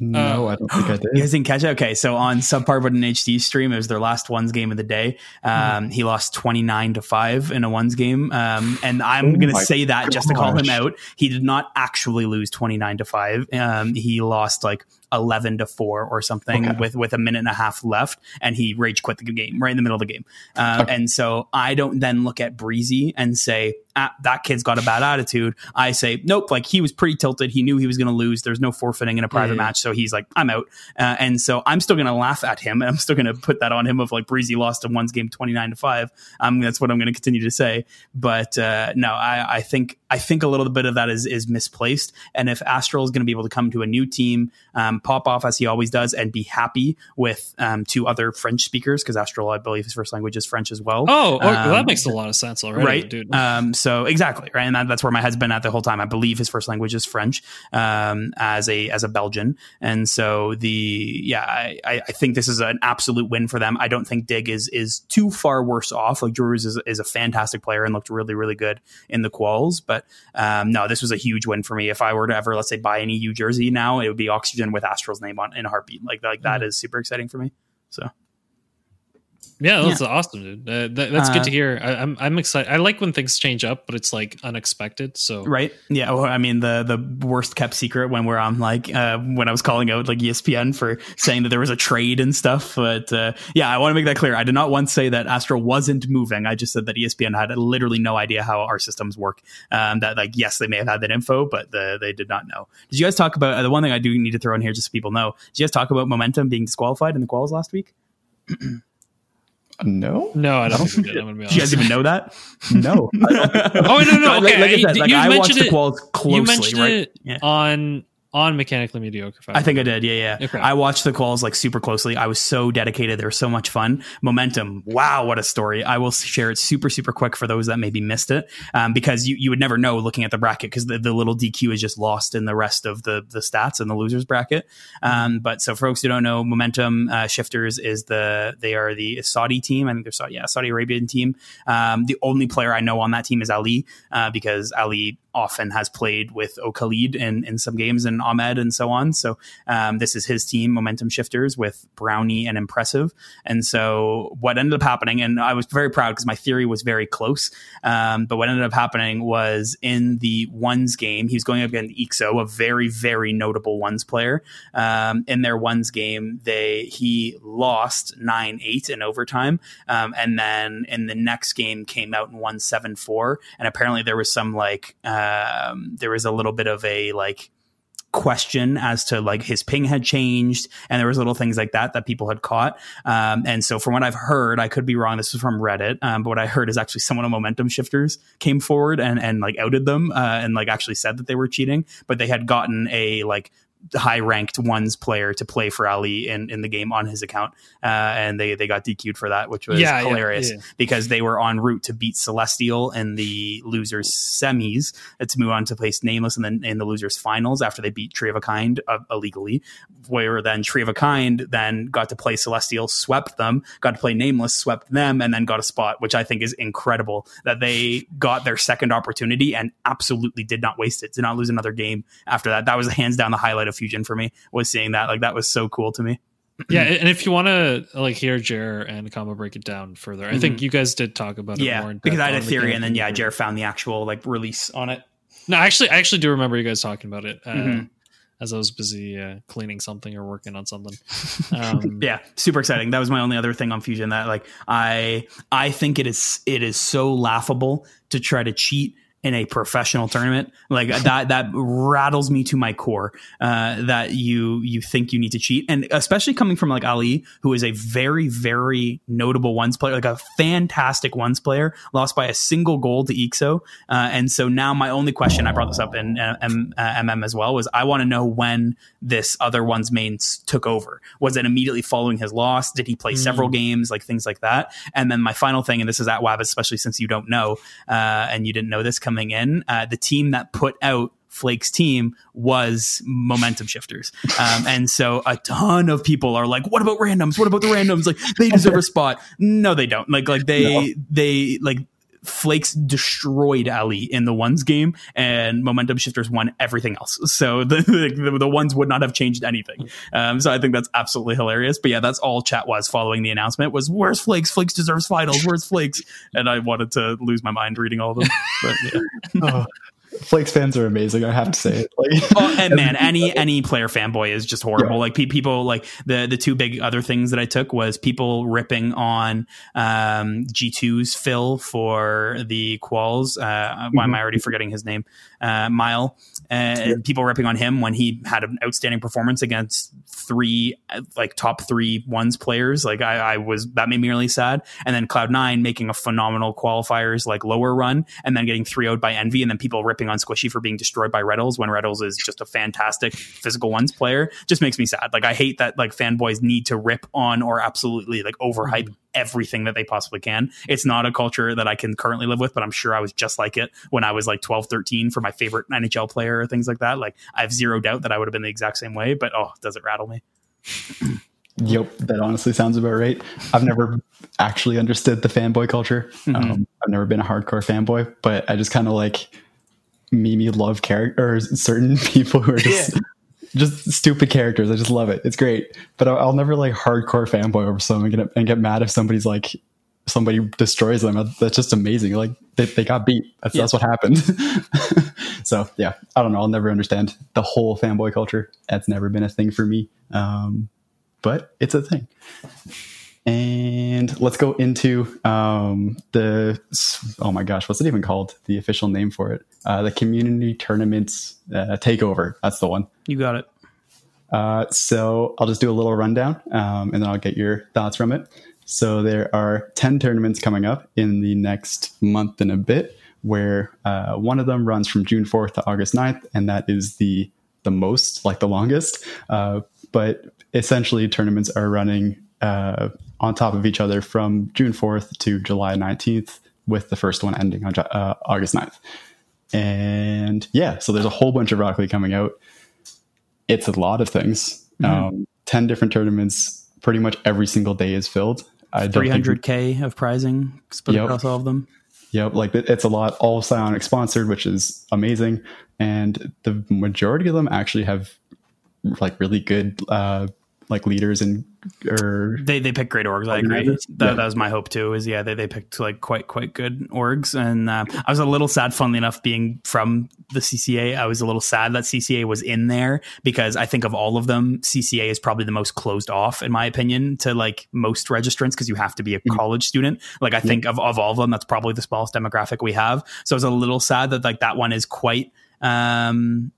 No, I don't think I *gasps* did.
You guys didn't catch it? Okay. So on SubparButInHD stream, it was their last ones game of the day. Um, He lost 29 to 5 in a ones game. Um, and I'm
Oh
going to say that just to call him out. He did not actually lose 29 to 5. Um, he lost like eleven to four or something
Okay.
with with a minute and a half left, and he rage quit the game right in the middle of the game. Uh,
Okay.
And so I don't then look at Breezi and say ah, that kid's got a bad attitude. I say nope, like he was pretty tilted. He knew he was going to lose. There's no forfeiting in a private
Yeah.
match, so he's like I'm out. Uh, and so I'm still going to laugh at him, and *laughs* I'm still going to put that on him of like Breezi lost in one's game twenty nine to five. Um, that's what I'm going to continue to say. But uh, no, I, I think I think a little bit of that is is misplaced. And if AztraL is going to be able to come to a new team, um, pop off as he always does, and be happy with um, two other French speakers, because AztraL, I believe, his first language is French as well.
Oh, oh, well, that
Um,
makes a lot of sense already,
right
dude.
um so exactly right? And that, that's where my head's been at the whole time. I believe his first language is french um as a as a belgian. And so the yeah i i think this is an absolute win for them. I don't think dig is is too far worse off. Like Drew's is, is a fantastic player and looked really really good in the quals. But um no this was a huge win for me. If i were to ever let's say buy an eu jersey now it would be oxygen with AztraL's name on in a heartbeat. Like like that
Mhm.
is super exciting for me. So
Yeah, that's awesome, dude. Uh, that, that's
Uh,
good to hear. I, I'm I'm excited. I like when things change up, but it's like unexpected. So
Right. Yeah. Well, I mean, the the worst kept secret when we're on like uh, when I was calling out like ESPN for saying that there was a trade and stuff. But uh, yeah, I want to make that clear. I did not once say that Astro wasn't moving. I just said that ESPN had literally no idea how our systems work. Um, that like yes, they may have had that info, but the, they did not know. Did you guys talk about uh, the one thing I do need to throw in here just so people know? Did you guys talk about momentum being disqualified in the quals last week? *clears throat*
No,
no, I don't think we did. I'm gonna be
Did you guys even know that? *laughs*
no. *laughs*
Oh no, no, okay.
like I said,
You-
like
you
I watched
mentioned
the
it-
quals closely,
you mentioned
right?
it
Yeah.
on on mechanically mediocre. if
I think I did. Yeah, yeah.
Okay.
I watched the calls like super closely. I was so dedicated. They were so much fun. Momentum. Wow, what a story. I will share it super, super quick for those that maybe missed it. Um, because you, you would never know looking at the bracket because the, the little DQ is just lost in the rest of the, the stats in the losers bracket. Um, but so for folks who don't know, Momentum uh, Shifters is the, they are the Saudi team. I think they're Saudi, yeah, Saudi Arabian team. Um, the only player I know on that team is Ali, uh, because Ali often has played with Okhalid in, in some games and Ahmed and so on. So um, this is his team, Momentum Shifters, with Brownie and Impressive. And so what ended up happening, and I was very proud because my theory was very close. Um, but what ended up happening was in the ones game, he was going up against Ixo, a very, very notable ones player. Um, in their ones game, they he lost nine eight in overtime, um, and then in the next game came out and won seven four. And apparently there was some like um, there was a little bit of a like question as to like his ping had changed and there was little things like that that people had caught. Um, and so from what i've heard i could be wrong this is from reddit um, but what i heard is actually someone on momentum shifters came forward and and like outed them uh, and like actually said that they were cheating but they had gotten a like high ranked ones player to play for Ali in, in the game on his account. Uh, and they, they got DQ'd for that, which was
Yeah, yeah,
hilarious
yeah.
because they were en route to beat Celestial in the losers semis uh, to move on to place Nameless and then in the losers finals after they beat Tree of a Kind uh, illegally. Where then Tree of a Kind then got to play Celestial, swept them, got to play Nameless, swept them, and then got a spot, which I think is incredible that they got their second opportunity and absolutely did not waste it. Did not lose another game after that. That was hands down the highlight of Fusion for me. Was seeing that like that was so cool to me.
yeah, and if you want to like hear Jer and Combo break it down further, I think you guys did talk about it more.
Mm-hmm. Yeah, because I had a theory, and then yeah, Jared found the actual like release on it.
No, actually, I actually do remember you guys talking about it uh,
Mhm.
as I was busy uh, cleaning something or working on something. Um, *laughs*
yeah super exciting that was my only other thing on fusion that like i i think it is it is so laughable to try to cheat in a professional tournament like *laughs* that that rattles me to my core uh, that you you think you need to cheat. And especially coming from like ali who is a very very notable ones player like a fantastic ones player lost by a single goal to ixo. Uh, and so now my only question i brought this up in uh, M- mm as well was i want to know when this other one's main took over. Was it immediately following his loss? Did he play several games? Like things like that. And then my final thing and this is at wab especially since you don't know uh, and you didn't know this coming in uh, the team that put out Flake's team was momentum shifters. Um, and so a ton of people are like, what about randoms? What about the randoms? Like they deserve a spot. No, they don't. Like, like they, they like Flakes destroyed Ali in the ones game and momentum shifters won everything else. So *laughs* the, the, the ones would not have changed anything. Um, so I think that's absolutely hilarious. But yeah, that's all chat was following the announcement was where's Flakes? Flakes deserves finals. Where's Flakes? And I wanted to lose my mind reading all of them. But yeah. *laughs*
Oh, Flakes fans are amazing. I have to say it. Like, *laughs*
oh, and man, any any player fanboy is just horrible. Yeah. Like pe- people, like the the two big other things that I took was people ripping on um, G2's Phil for the quals. Uh, mm-hmm. Why am I already forgetting his name? Uh, Mile. And people ripping on him when he had an outstanding performance against three like top three ones players. Like I, I was that made me really sad. And then Cloud Nine making a phenomenal qualifiers like lower run, and then getting 3 0 by Envy, and then people ripping on Squishy for being destroyed by Retals when Retals is just a fantastic physical ones player. Just makes me sad. Like I hate that like fanboys need to rip on or absolutely like overhype mm-hmm. everything that they possibly can. It's not a culture that I can currently live with, but I'm sure I was just like it when I was like 12, 13 for my favorite NHL player or things like that. Like I have zero doubt that I would have been the exact same way, but oh, does it rattle me? *clears throat*
Yep, that honestly sounds about right. I've never actually understood the fanboy culture. Mm-hmm. Um, I've never been a hardcore fanboy, but I just kind of like Mimi love characters, certain *laughs* people who are just yeah. just stupid characters. I just love it. It's great, but I'll, I'll never like hardcore fanboy over someone and get, and get mad if somebody's like somebody destroys them. That's just amazing. Like they, they got beat. That's, yeah. that's what happened. *laughs* so yeah, I don't know. I'll never understand the whole fanboy culture. That's never been a thing for me. Um, but it's a thing. And let's go into um, the oh my gosh, what's it even called? The official name for it? Uh, the community tournaments uh, takeover. That's the one.
You got it.
Uh, so I'll just do a little rundown, um, and then I'll get your thoughts from it. So there are ten tournaments coming up in the next month and a bit. Where uh, one of them runs from June 4th to August 9th, and that is the the most, like the longest. Uh, but essentially, tournaments are running uh, on top of each other from June 4th to July 19th, with the first one ending on uh, August 9th. And yeah, so there's a whole bunch of Rocket League coming out. It's a lot of things. Mm-hmm. Um, 10 different tournaments, pretty much every single day is filled.
300K of prizing split yep. across all of them.
Yep, like it's a lot, all Psyonix sponsored, which is amazing. And the majority of them actually have like really good uh, like leaders and or
they they pick great orgs. I agree. That, yeah. that was my hope too. Is yeah, they they picked like quite quite good orgs, and uh, I was a little sad. Funnily enough, being from the CCA, I was a little sad that CCA was in there because I think of all of them, CCA is probably the most closed off, in my opinion, to like most registrants because you have to be a mm-hmm. college student. Like I mm-hmm. think of of all of them, that's probably the smallest demographic we have. So I was a little sad that like that one is quite um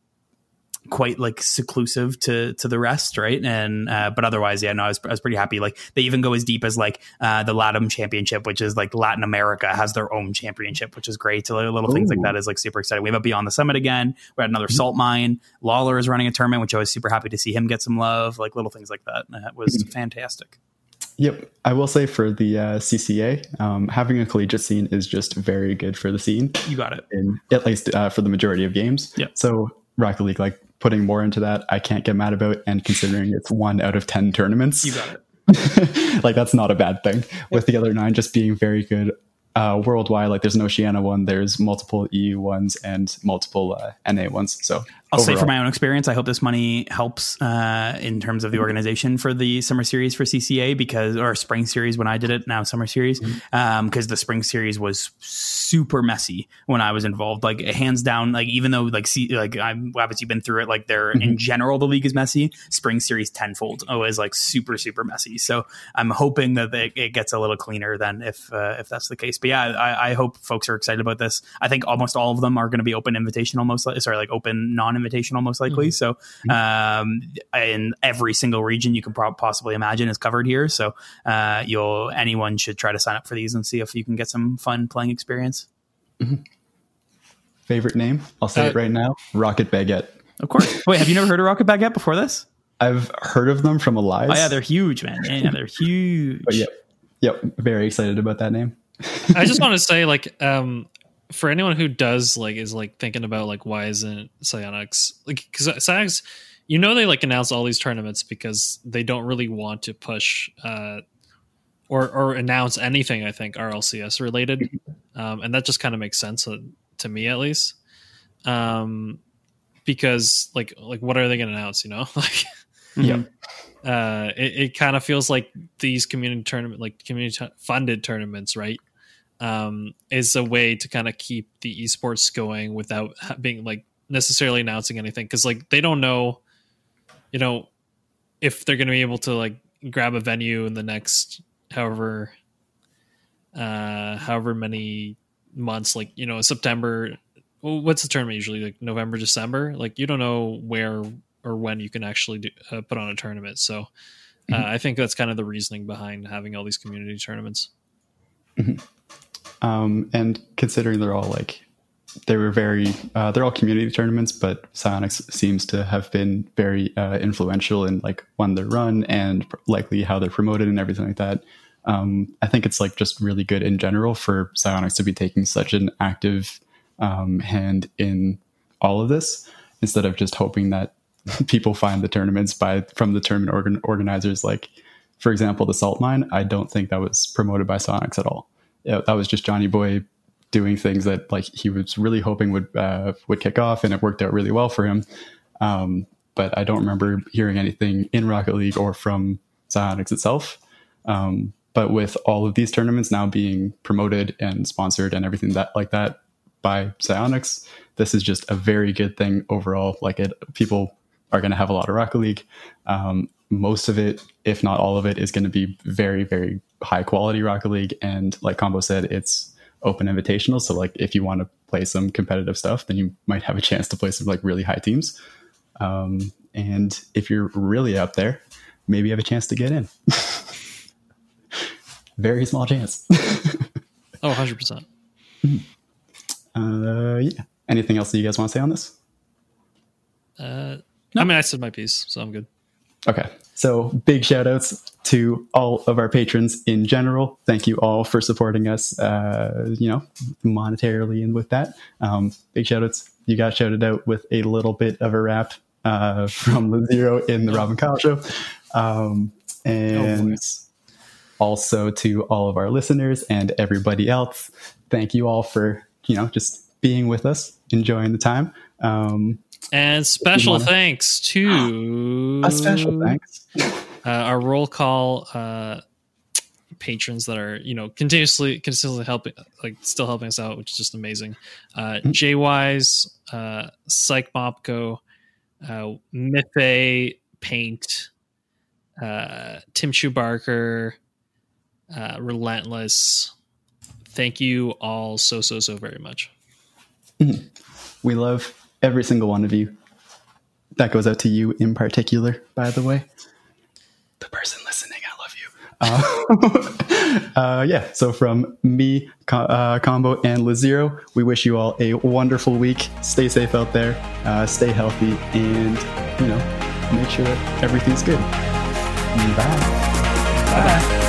quite like seclusive to to the rest, right? And uh, but otherwise, yeah, no, I was, I was pretty happy. Like they even go as deep as like uh, the LATAM Championship, which is like Latin America has their own championship, which is great. So little Ooh. things like that is like super exciting. We have a Beyond the Summit again. We had another mm-hmm. Salt Mine. Lawler is running a tournament, which I was super happy to see him get some love. Like little things like that. That was mm-hmm. fantastic.
Yep, I will say for the uh, CCA, um, having a collegiate scene is just very good for the scene.
You got it.
In, at least uh, for the majority of games.
Yeah.
So Rocket League, like putting more into that, I can't get mad about. And considering it's one out of 10 tournaments,
you got
it. *laughs* like that's not a bad thing. With the other nine just being very good uh, worldwide, like there's an Oceania one, there's multiple EU ones and multiple uh, NA ones. So
I'll overall. say from my own experience, I hope this money helps uh, in terms of the organization for the summer series for CCA because, or spring series when I did it, now summer series, because mm-hmm. um, the spring series was super messy when I was involved. Like hands down, like even though like see like I'm obviously been through it, like they're mm-hmm. in general the league is messy. Spring series tenfold always like super super messy. So I'm hoping that it, it gets a little cleaner than if uh, if that's the case. But yeah, I, I, hope folks are excited about this. I think almost all of them are going to be open invitational, most like, sorry, like open non invitational almost likely. Mm-hmm. So um, in every single region you can pro- possibly imagine is covered here. So uh, you'll anyone should try to sign up for these and see if you can get some fun playing experience.
Mm-hmm. Favorite name? I'll say uh, it right now. Rocket Baguette.
Of course. *laughs* Wait, have you never heard of Rocket Baguette before this?
I've heard of them from Elias.
Oh yeah, they're huge, man. Yeah, they're *laughs* huge.
but yep, yep. Very excited about that name.
I just *laughs* want to say, like, um, for anyone who does like is like thinking about like why isn't Psyonix like because Psyonix, you know, they like announce all these tournaments because they don't really want to push uh, or or announce anything. I think RLCS related, um, and that just kind of makes sense uh, to me at least. Um, because like like what are they going to announce? You know, *laughs* like
yeah.
Uh, it, it kind of feels like these community tournament, like community t- funded tournaments, right? Um, is a way to kind of keep the esports going without being like necessarily announcing anything because like they don't know, you know, if they're going to be able to like grab a venue in the next however uh however many months like you know september what's the tournament usually like november december like you don't know where or when you can actually do, uh, put on a tournament so uh, mm-hmm. i think that's kind of the reasoning behind having all these community tournaments
mm-hmm. Um, and considering they're all like they were very uh, they're all community tournaments but Psyonix seems to have been very uh, influential in like when they're run and likely how they're promoted and everything like that. Um, i think it's like just really good in general for Psyonix to be taking such an active um, hand in all of this instead of just hoping that *laughs* people find the tournaments by from the tournament organ- organizers. Like for example the salt mine i don't think that was promoted by Psyonix at all that was just johnny boy doing things that like he was really hoping would uh, would kick off, and it worked out really well for him. Um, but I don't remember hearing anything in Rocket League or from Psyonix itself. Um, but with all of these tournaments now being promoted and sponsored and everything that like that by Psyonix, this is just a very good thing overall. Like it, people are going to have a lot of Rocket League. Um, most of it, if not all of it, is going to be very, very high quality Rocket League. And like Combo said, it's open invitational. So like if you want to play some competitive stuff, then you might have a chance to play some like really high teams. Um, and if you're really up there, maybe you have a chance to get in. *laughs* Very small chance. *laughs*
oh, 100%.
Uh, yeah. Anything else that you guys want to say on this?
Uh, no. I mean, I said my piece, so I'm good.
Okay. So big shout outs to all of our patrons in general. Thank you all for supporting us, uh, you know, monetarily and with that. Um, big shout outs. You got shouted out with a little bit of a rap uh, *laughs* from the zero in the Robin Kyle show. Um, and oh, also to all of our listeners and everybody else. Thank you all for, you know, just being with us, enjoying the time. Um,
and special thanks to
a special thanks.
Uh, our roll call uh, patrons that are you know continuously consistently helping like still helping us out which is just amazing uh mm-hmm. uh psych mopco uh Miffy, paint uh tim Chu barker uh relentless thank you all so so so very much
mm-hmm. we love every single one of you. That goes out to you in particular, by the way. The person listening, I love you. Uh, *laughs* uh, yeah, so from me, uh, Combo, and Lazero, we wish you all a wonderful week. Stay safe out there, uh, stay healthy, and, you know, make sure everything's good. Bye.
Bye. Bye.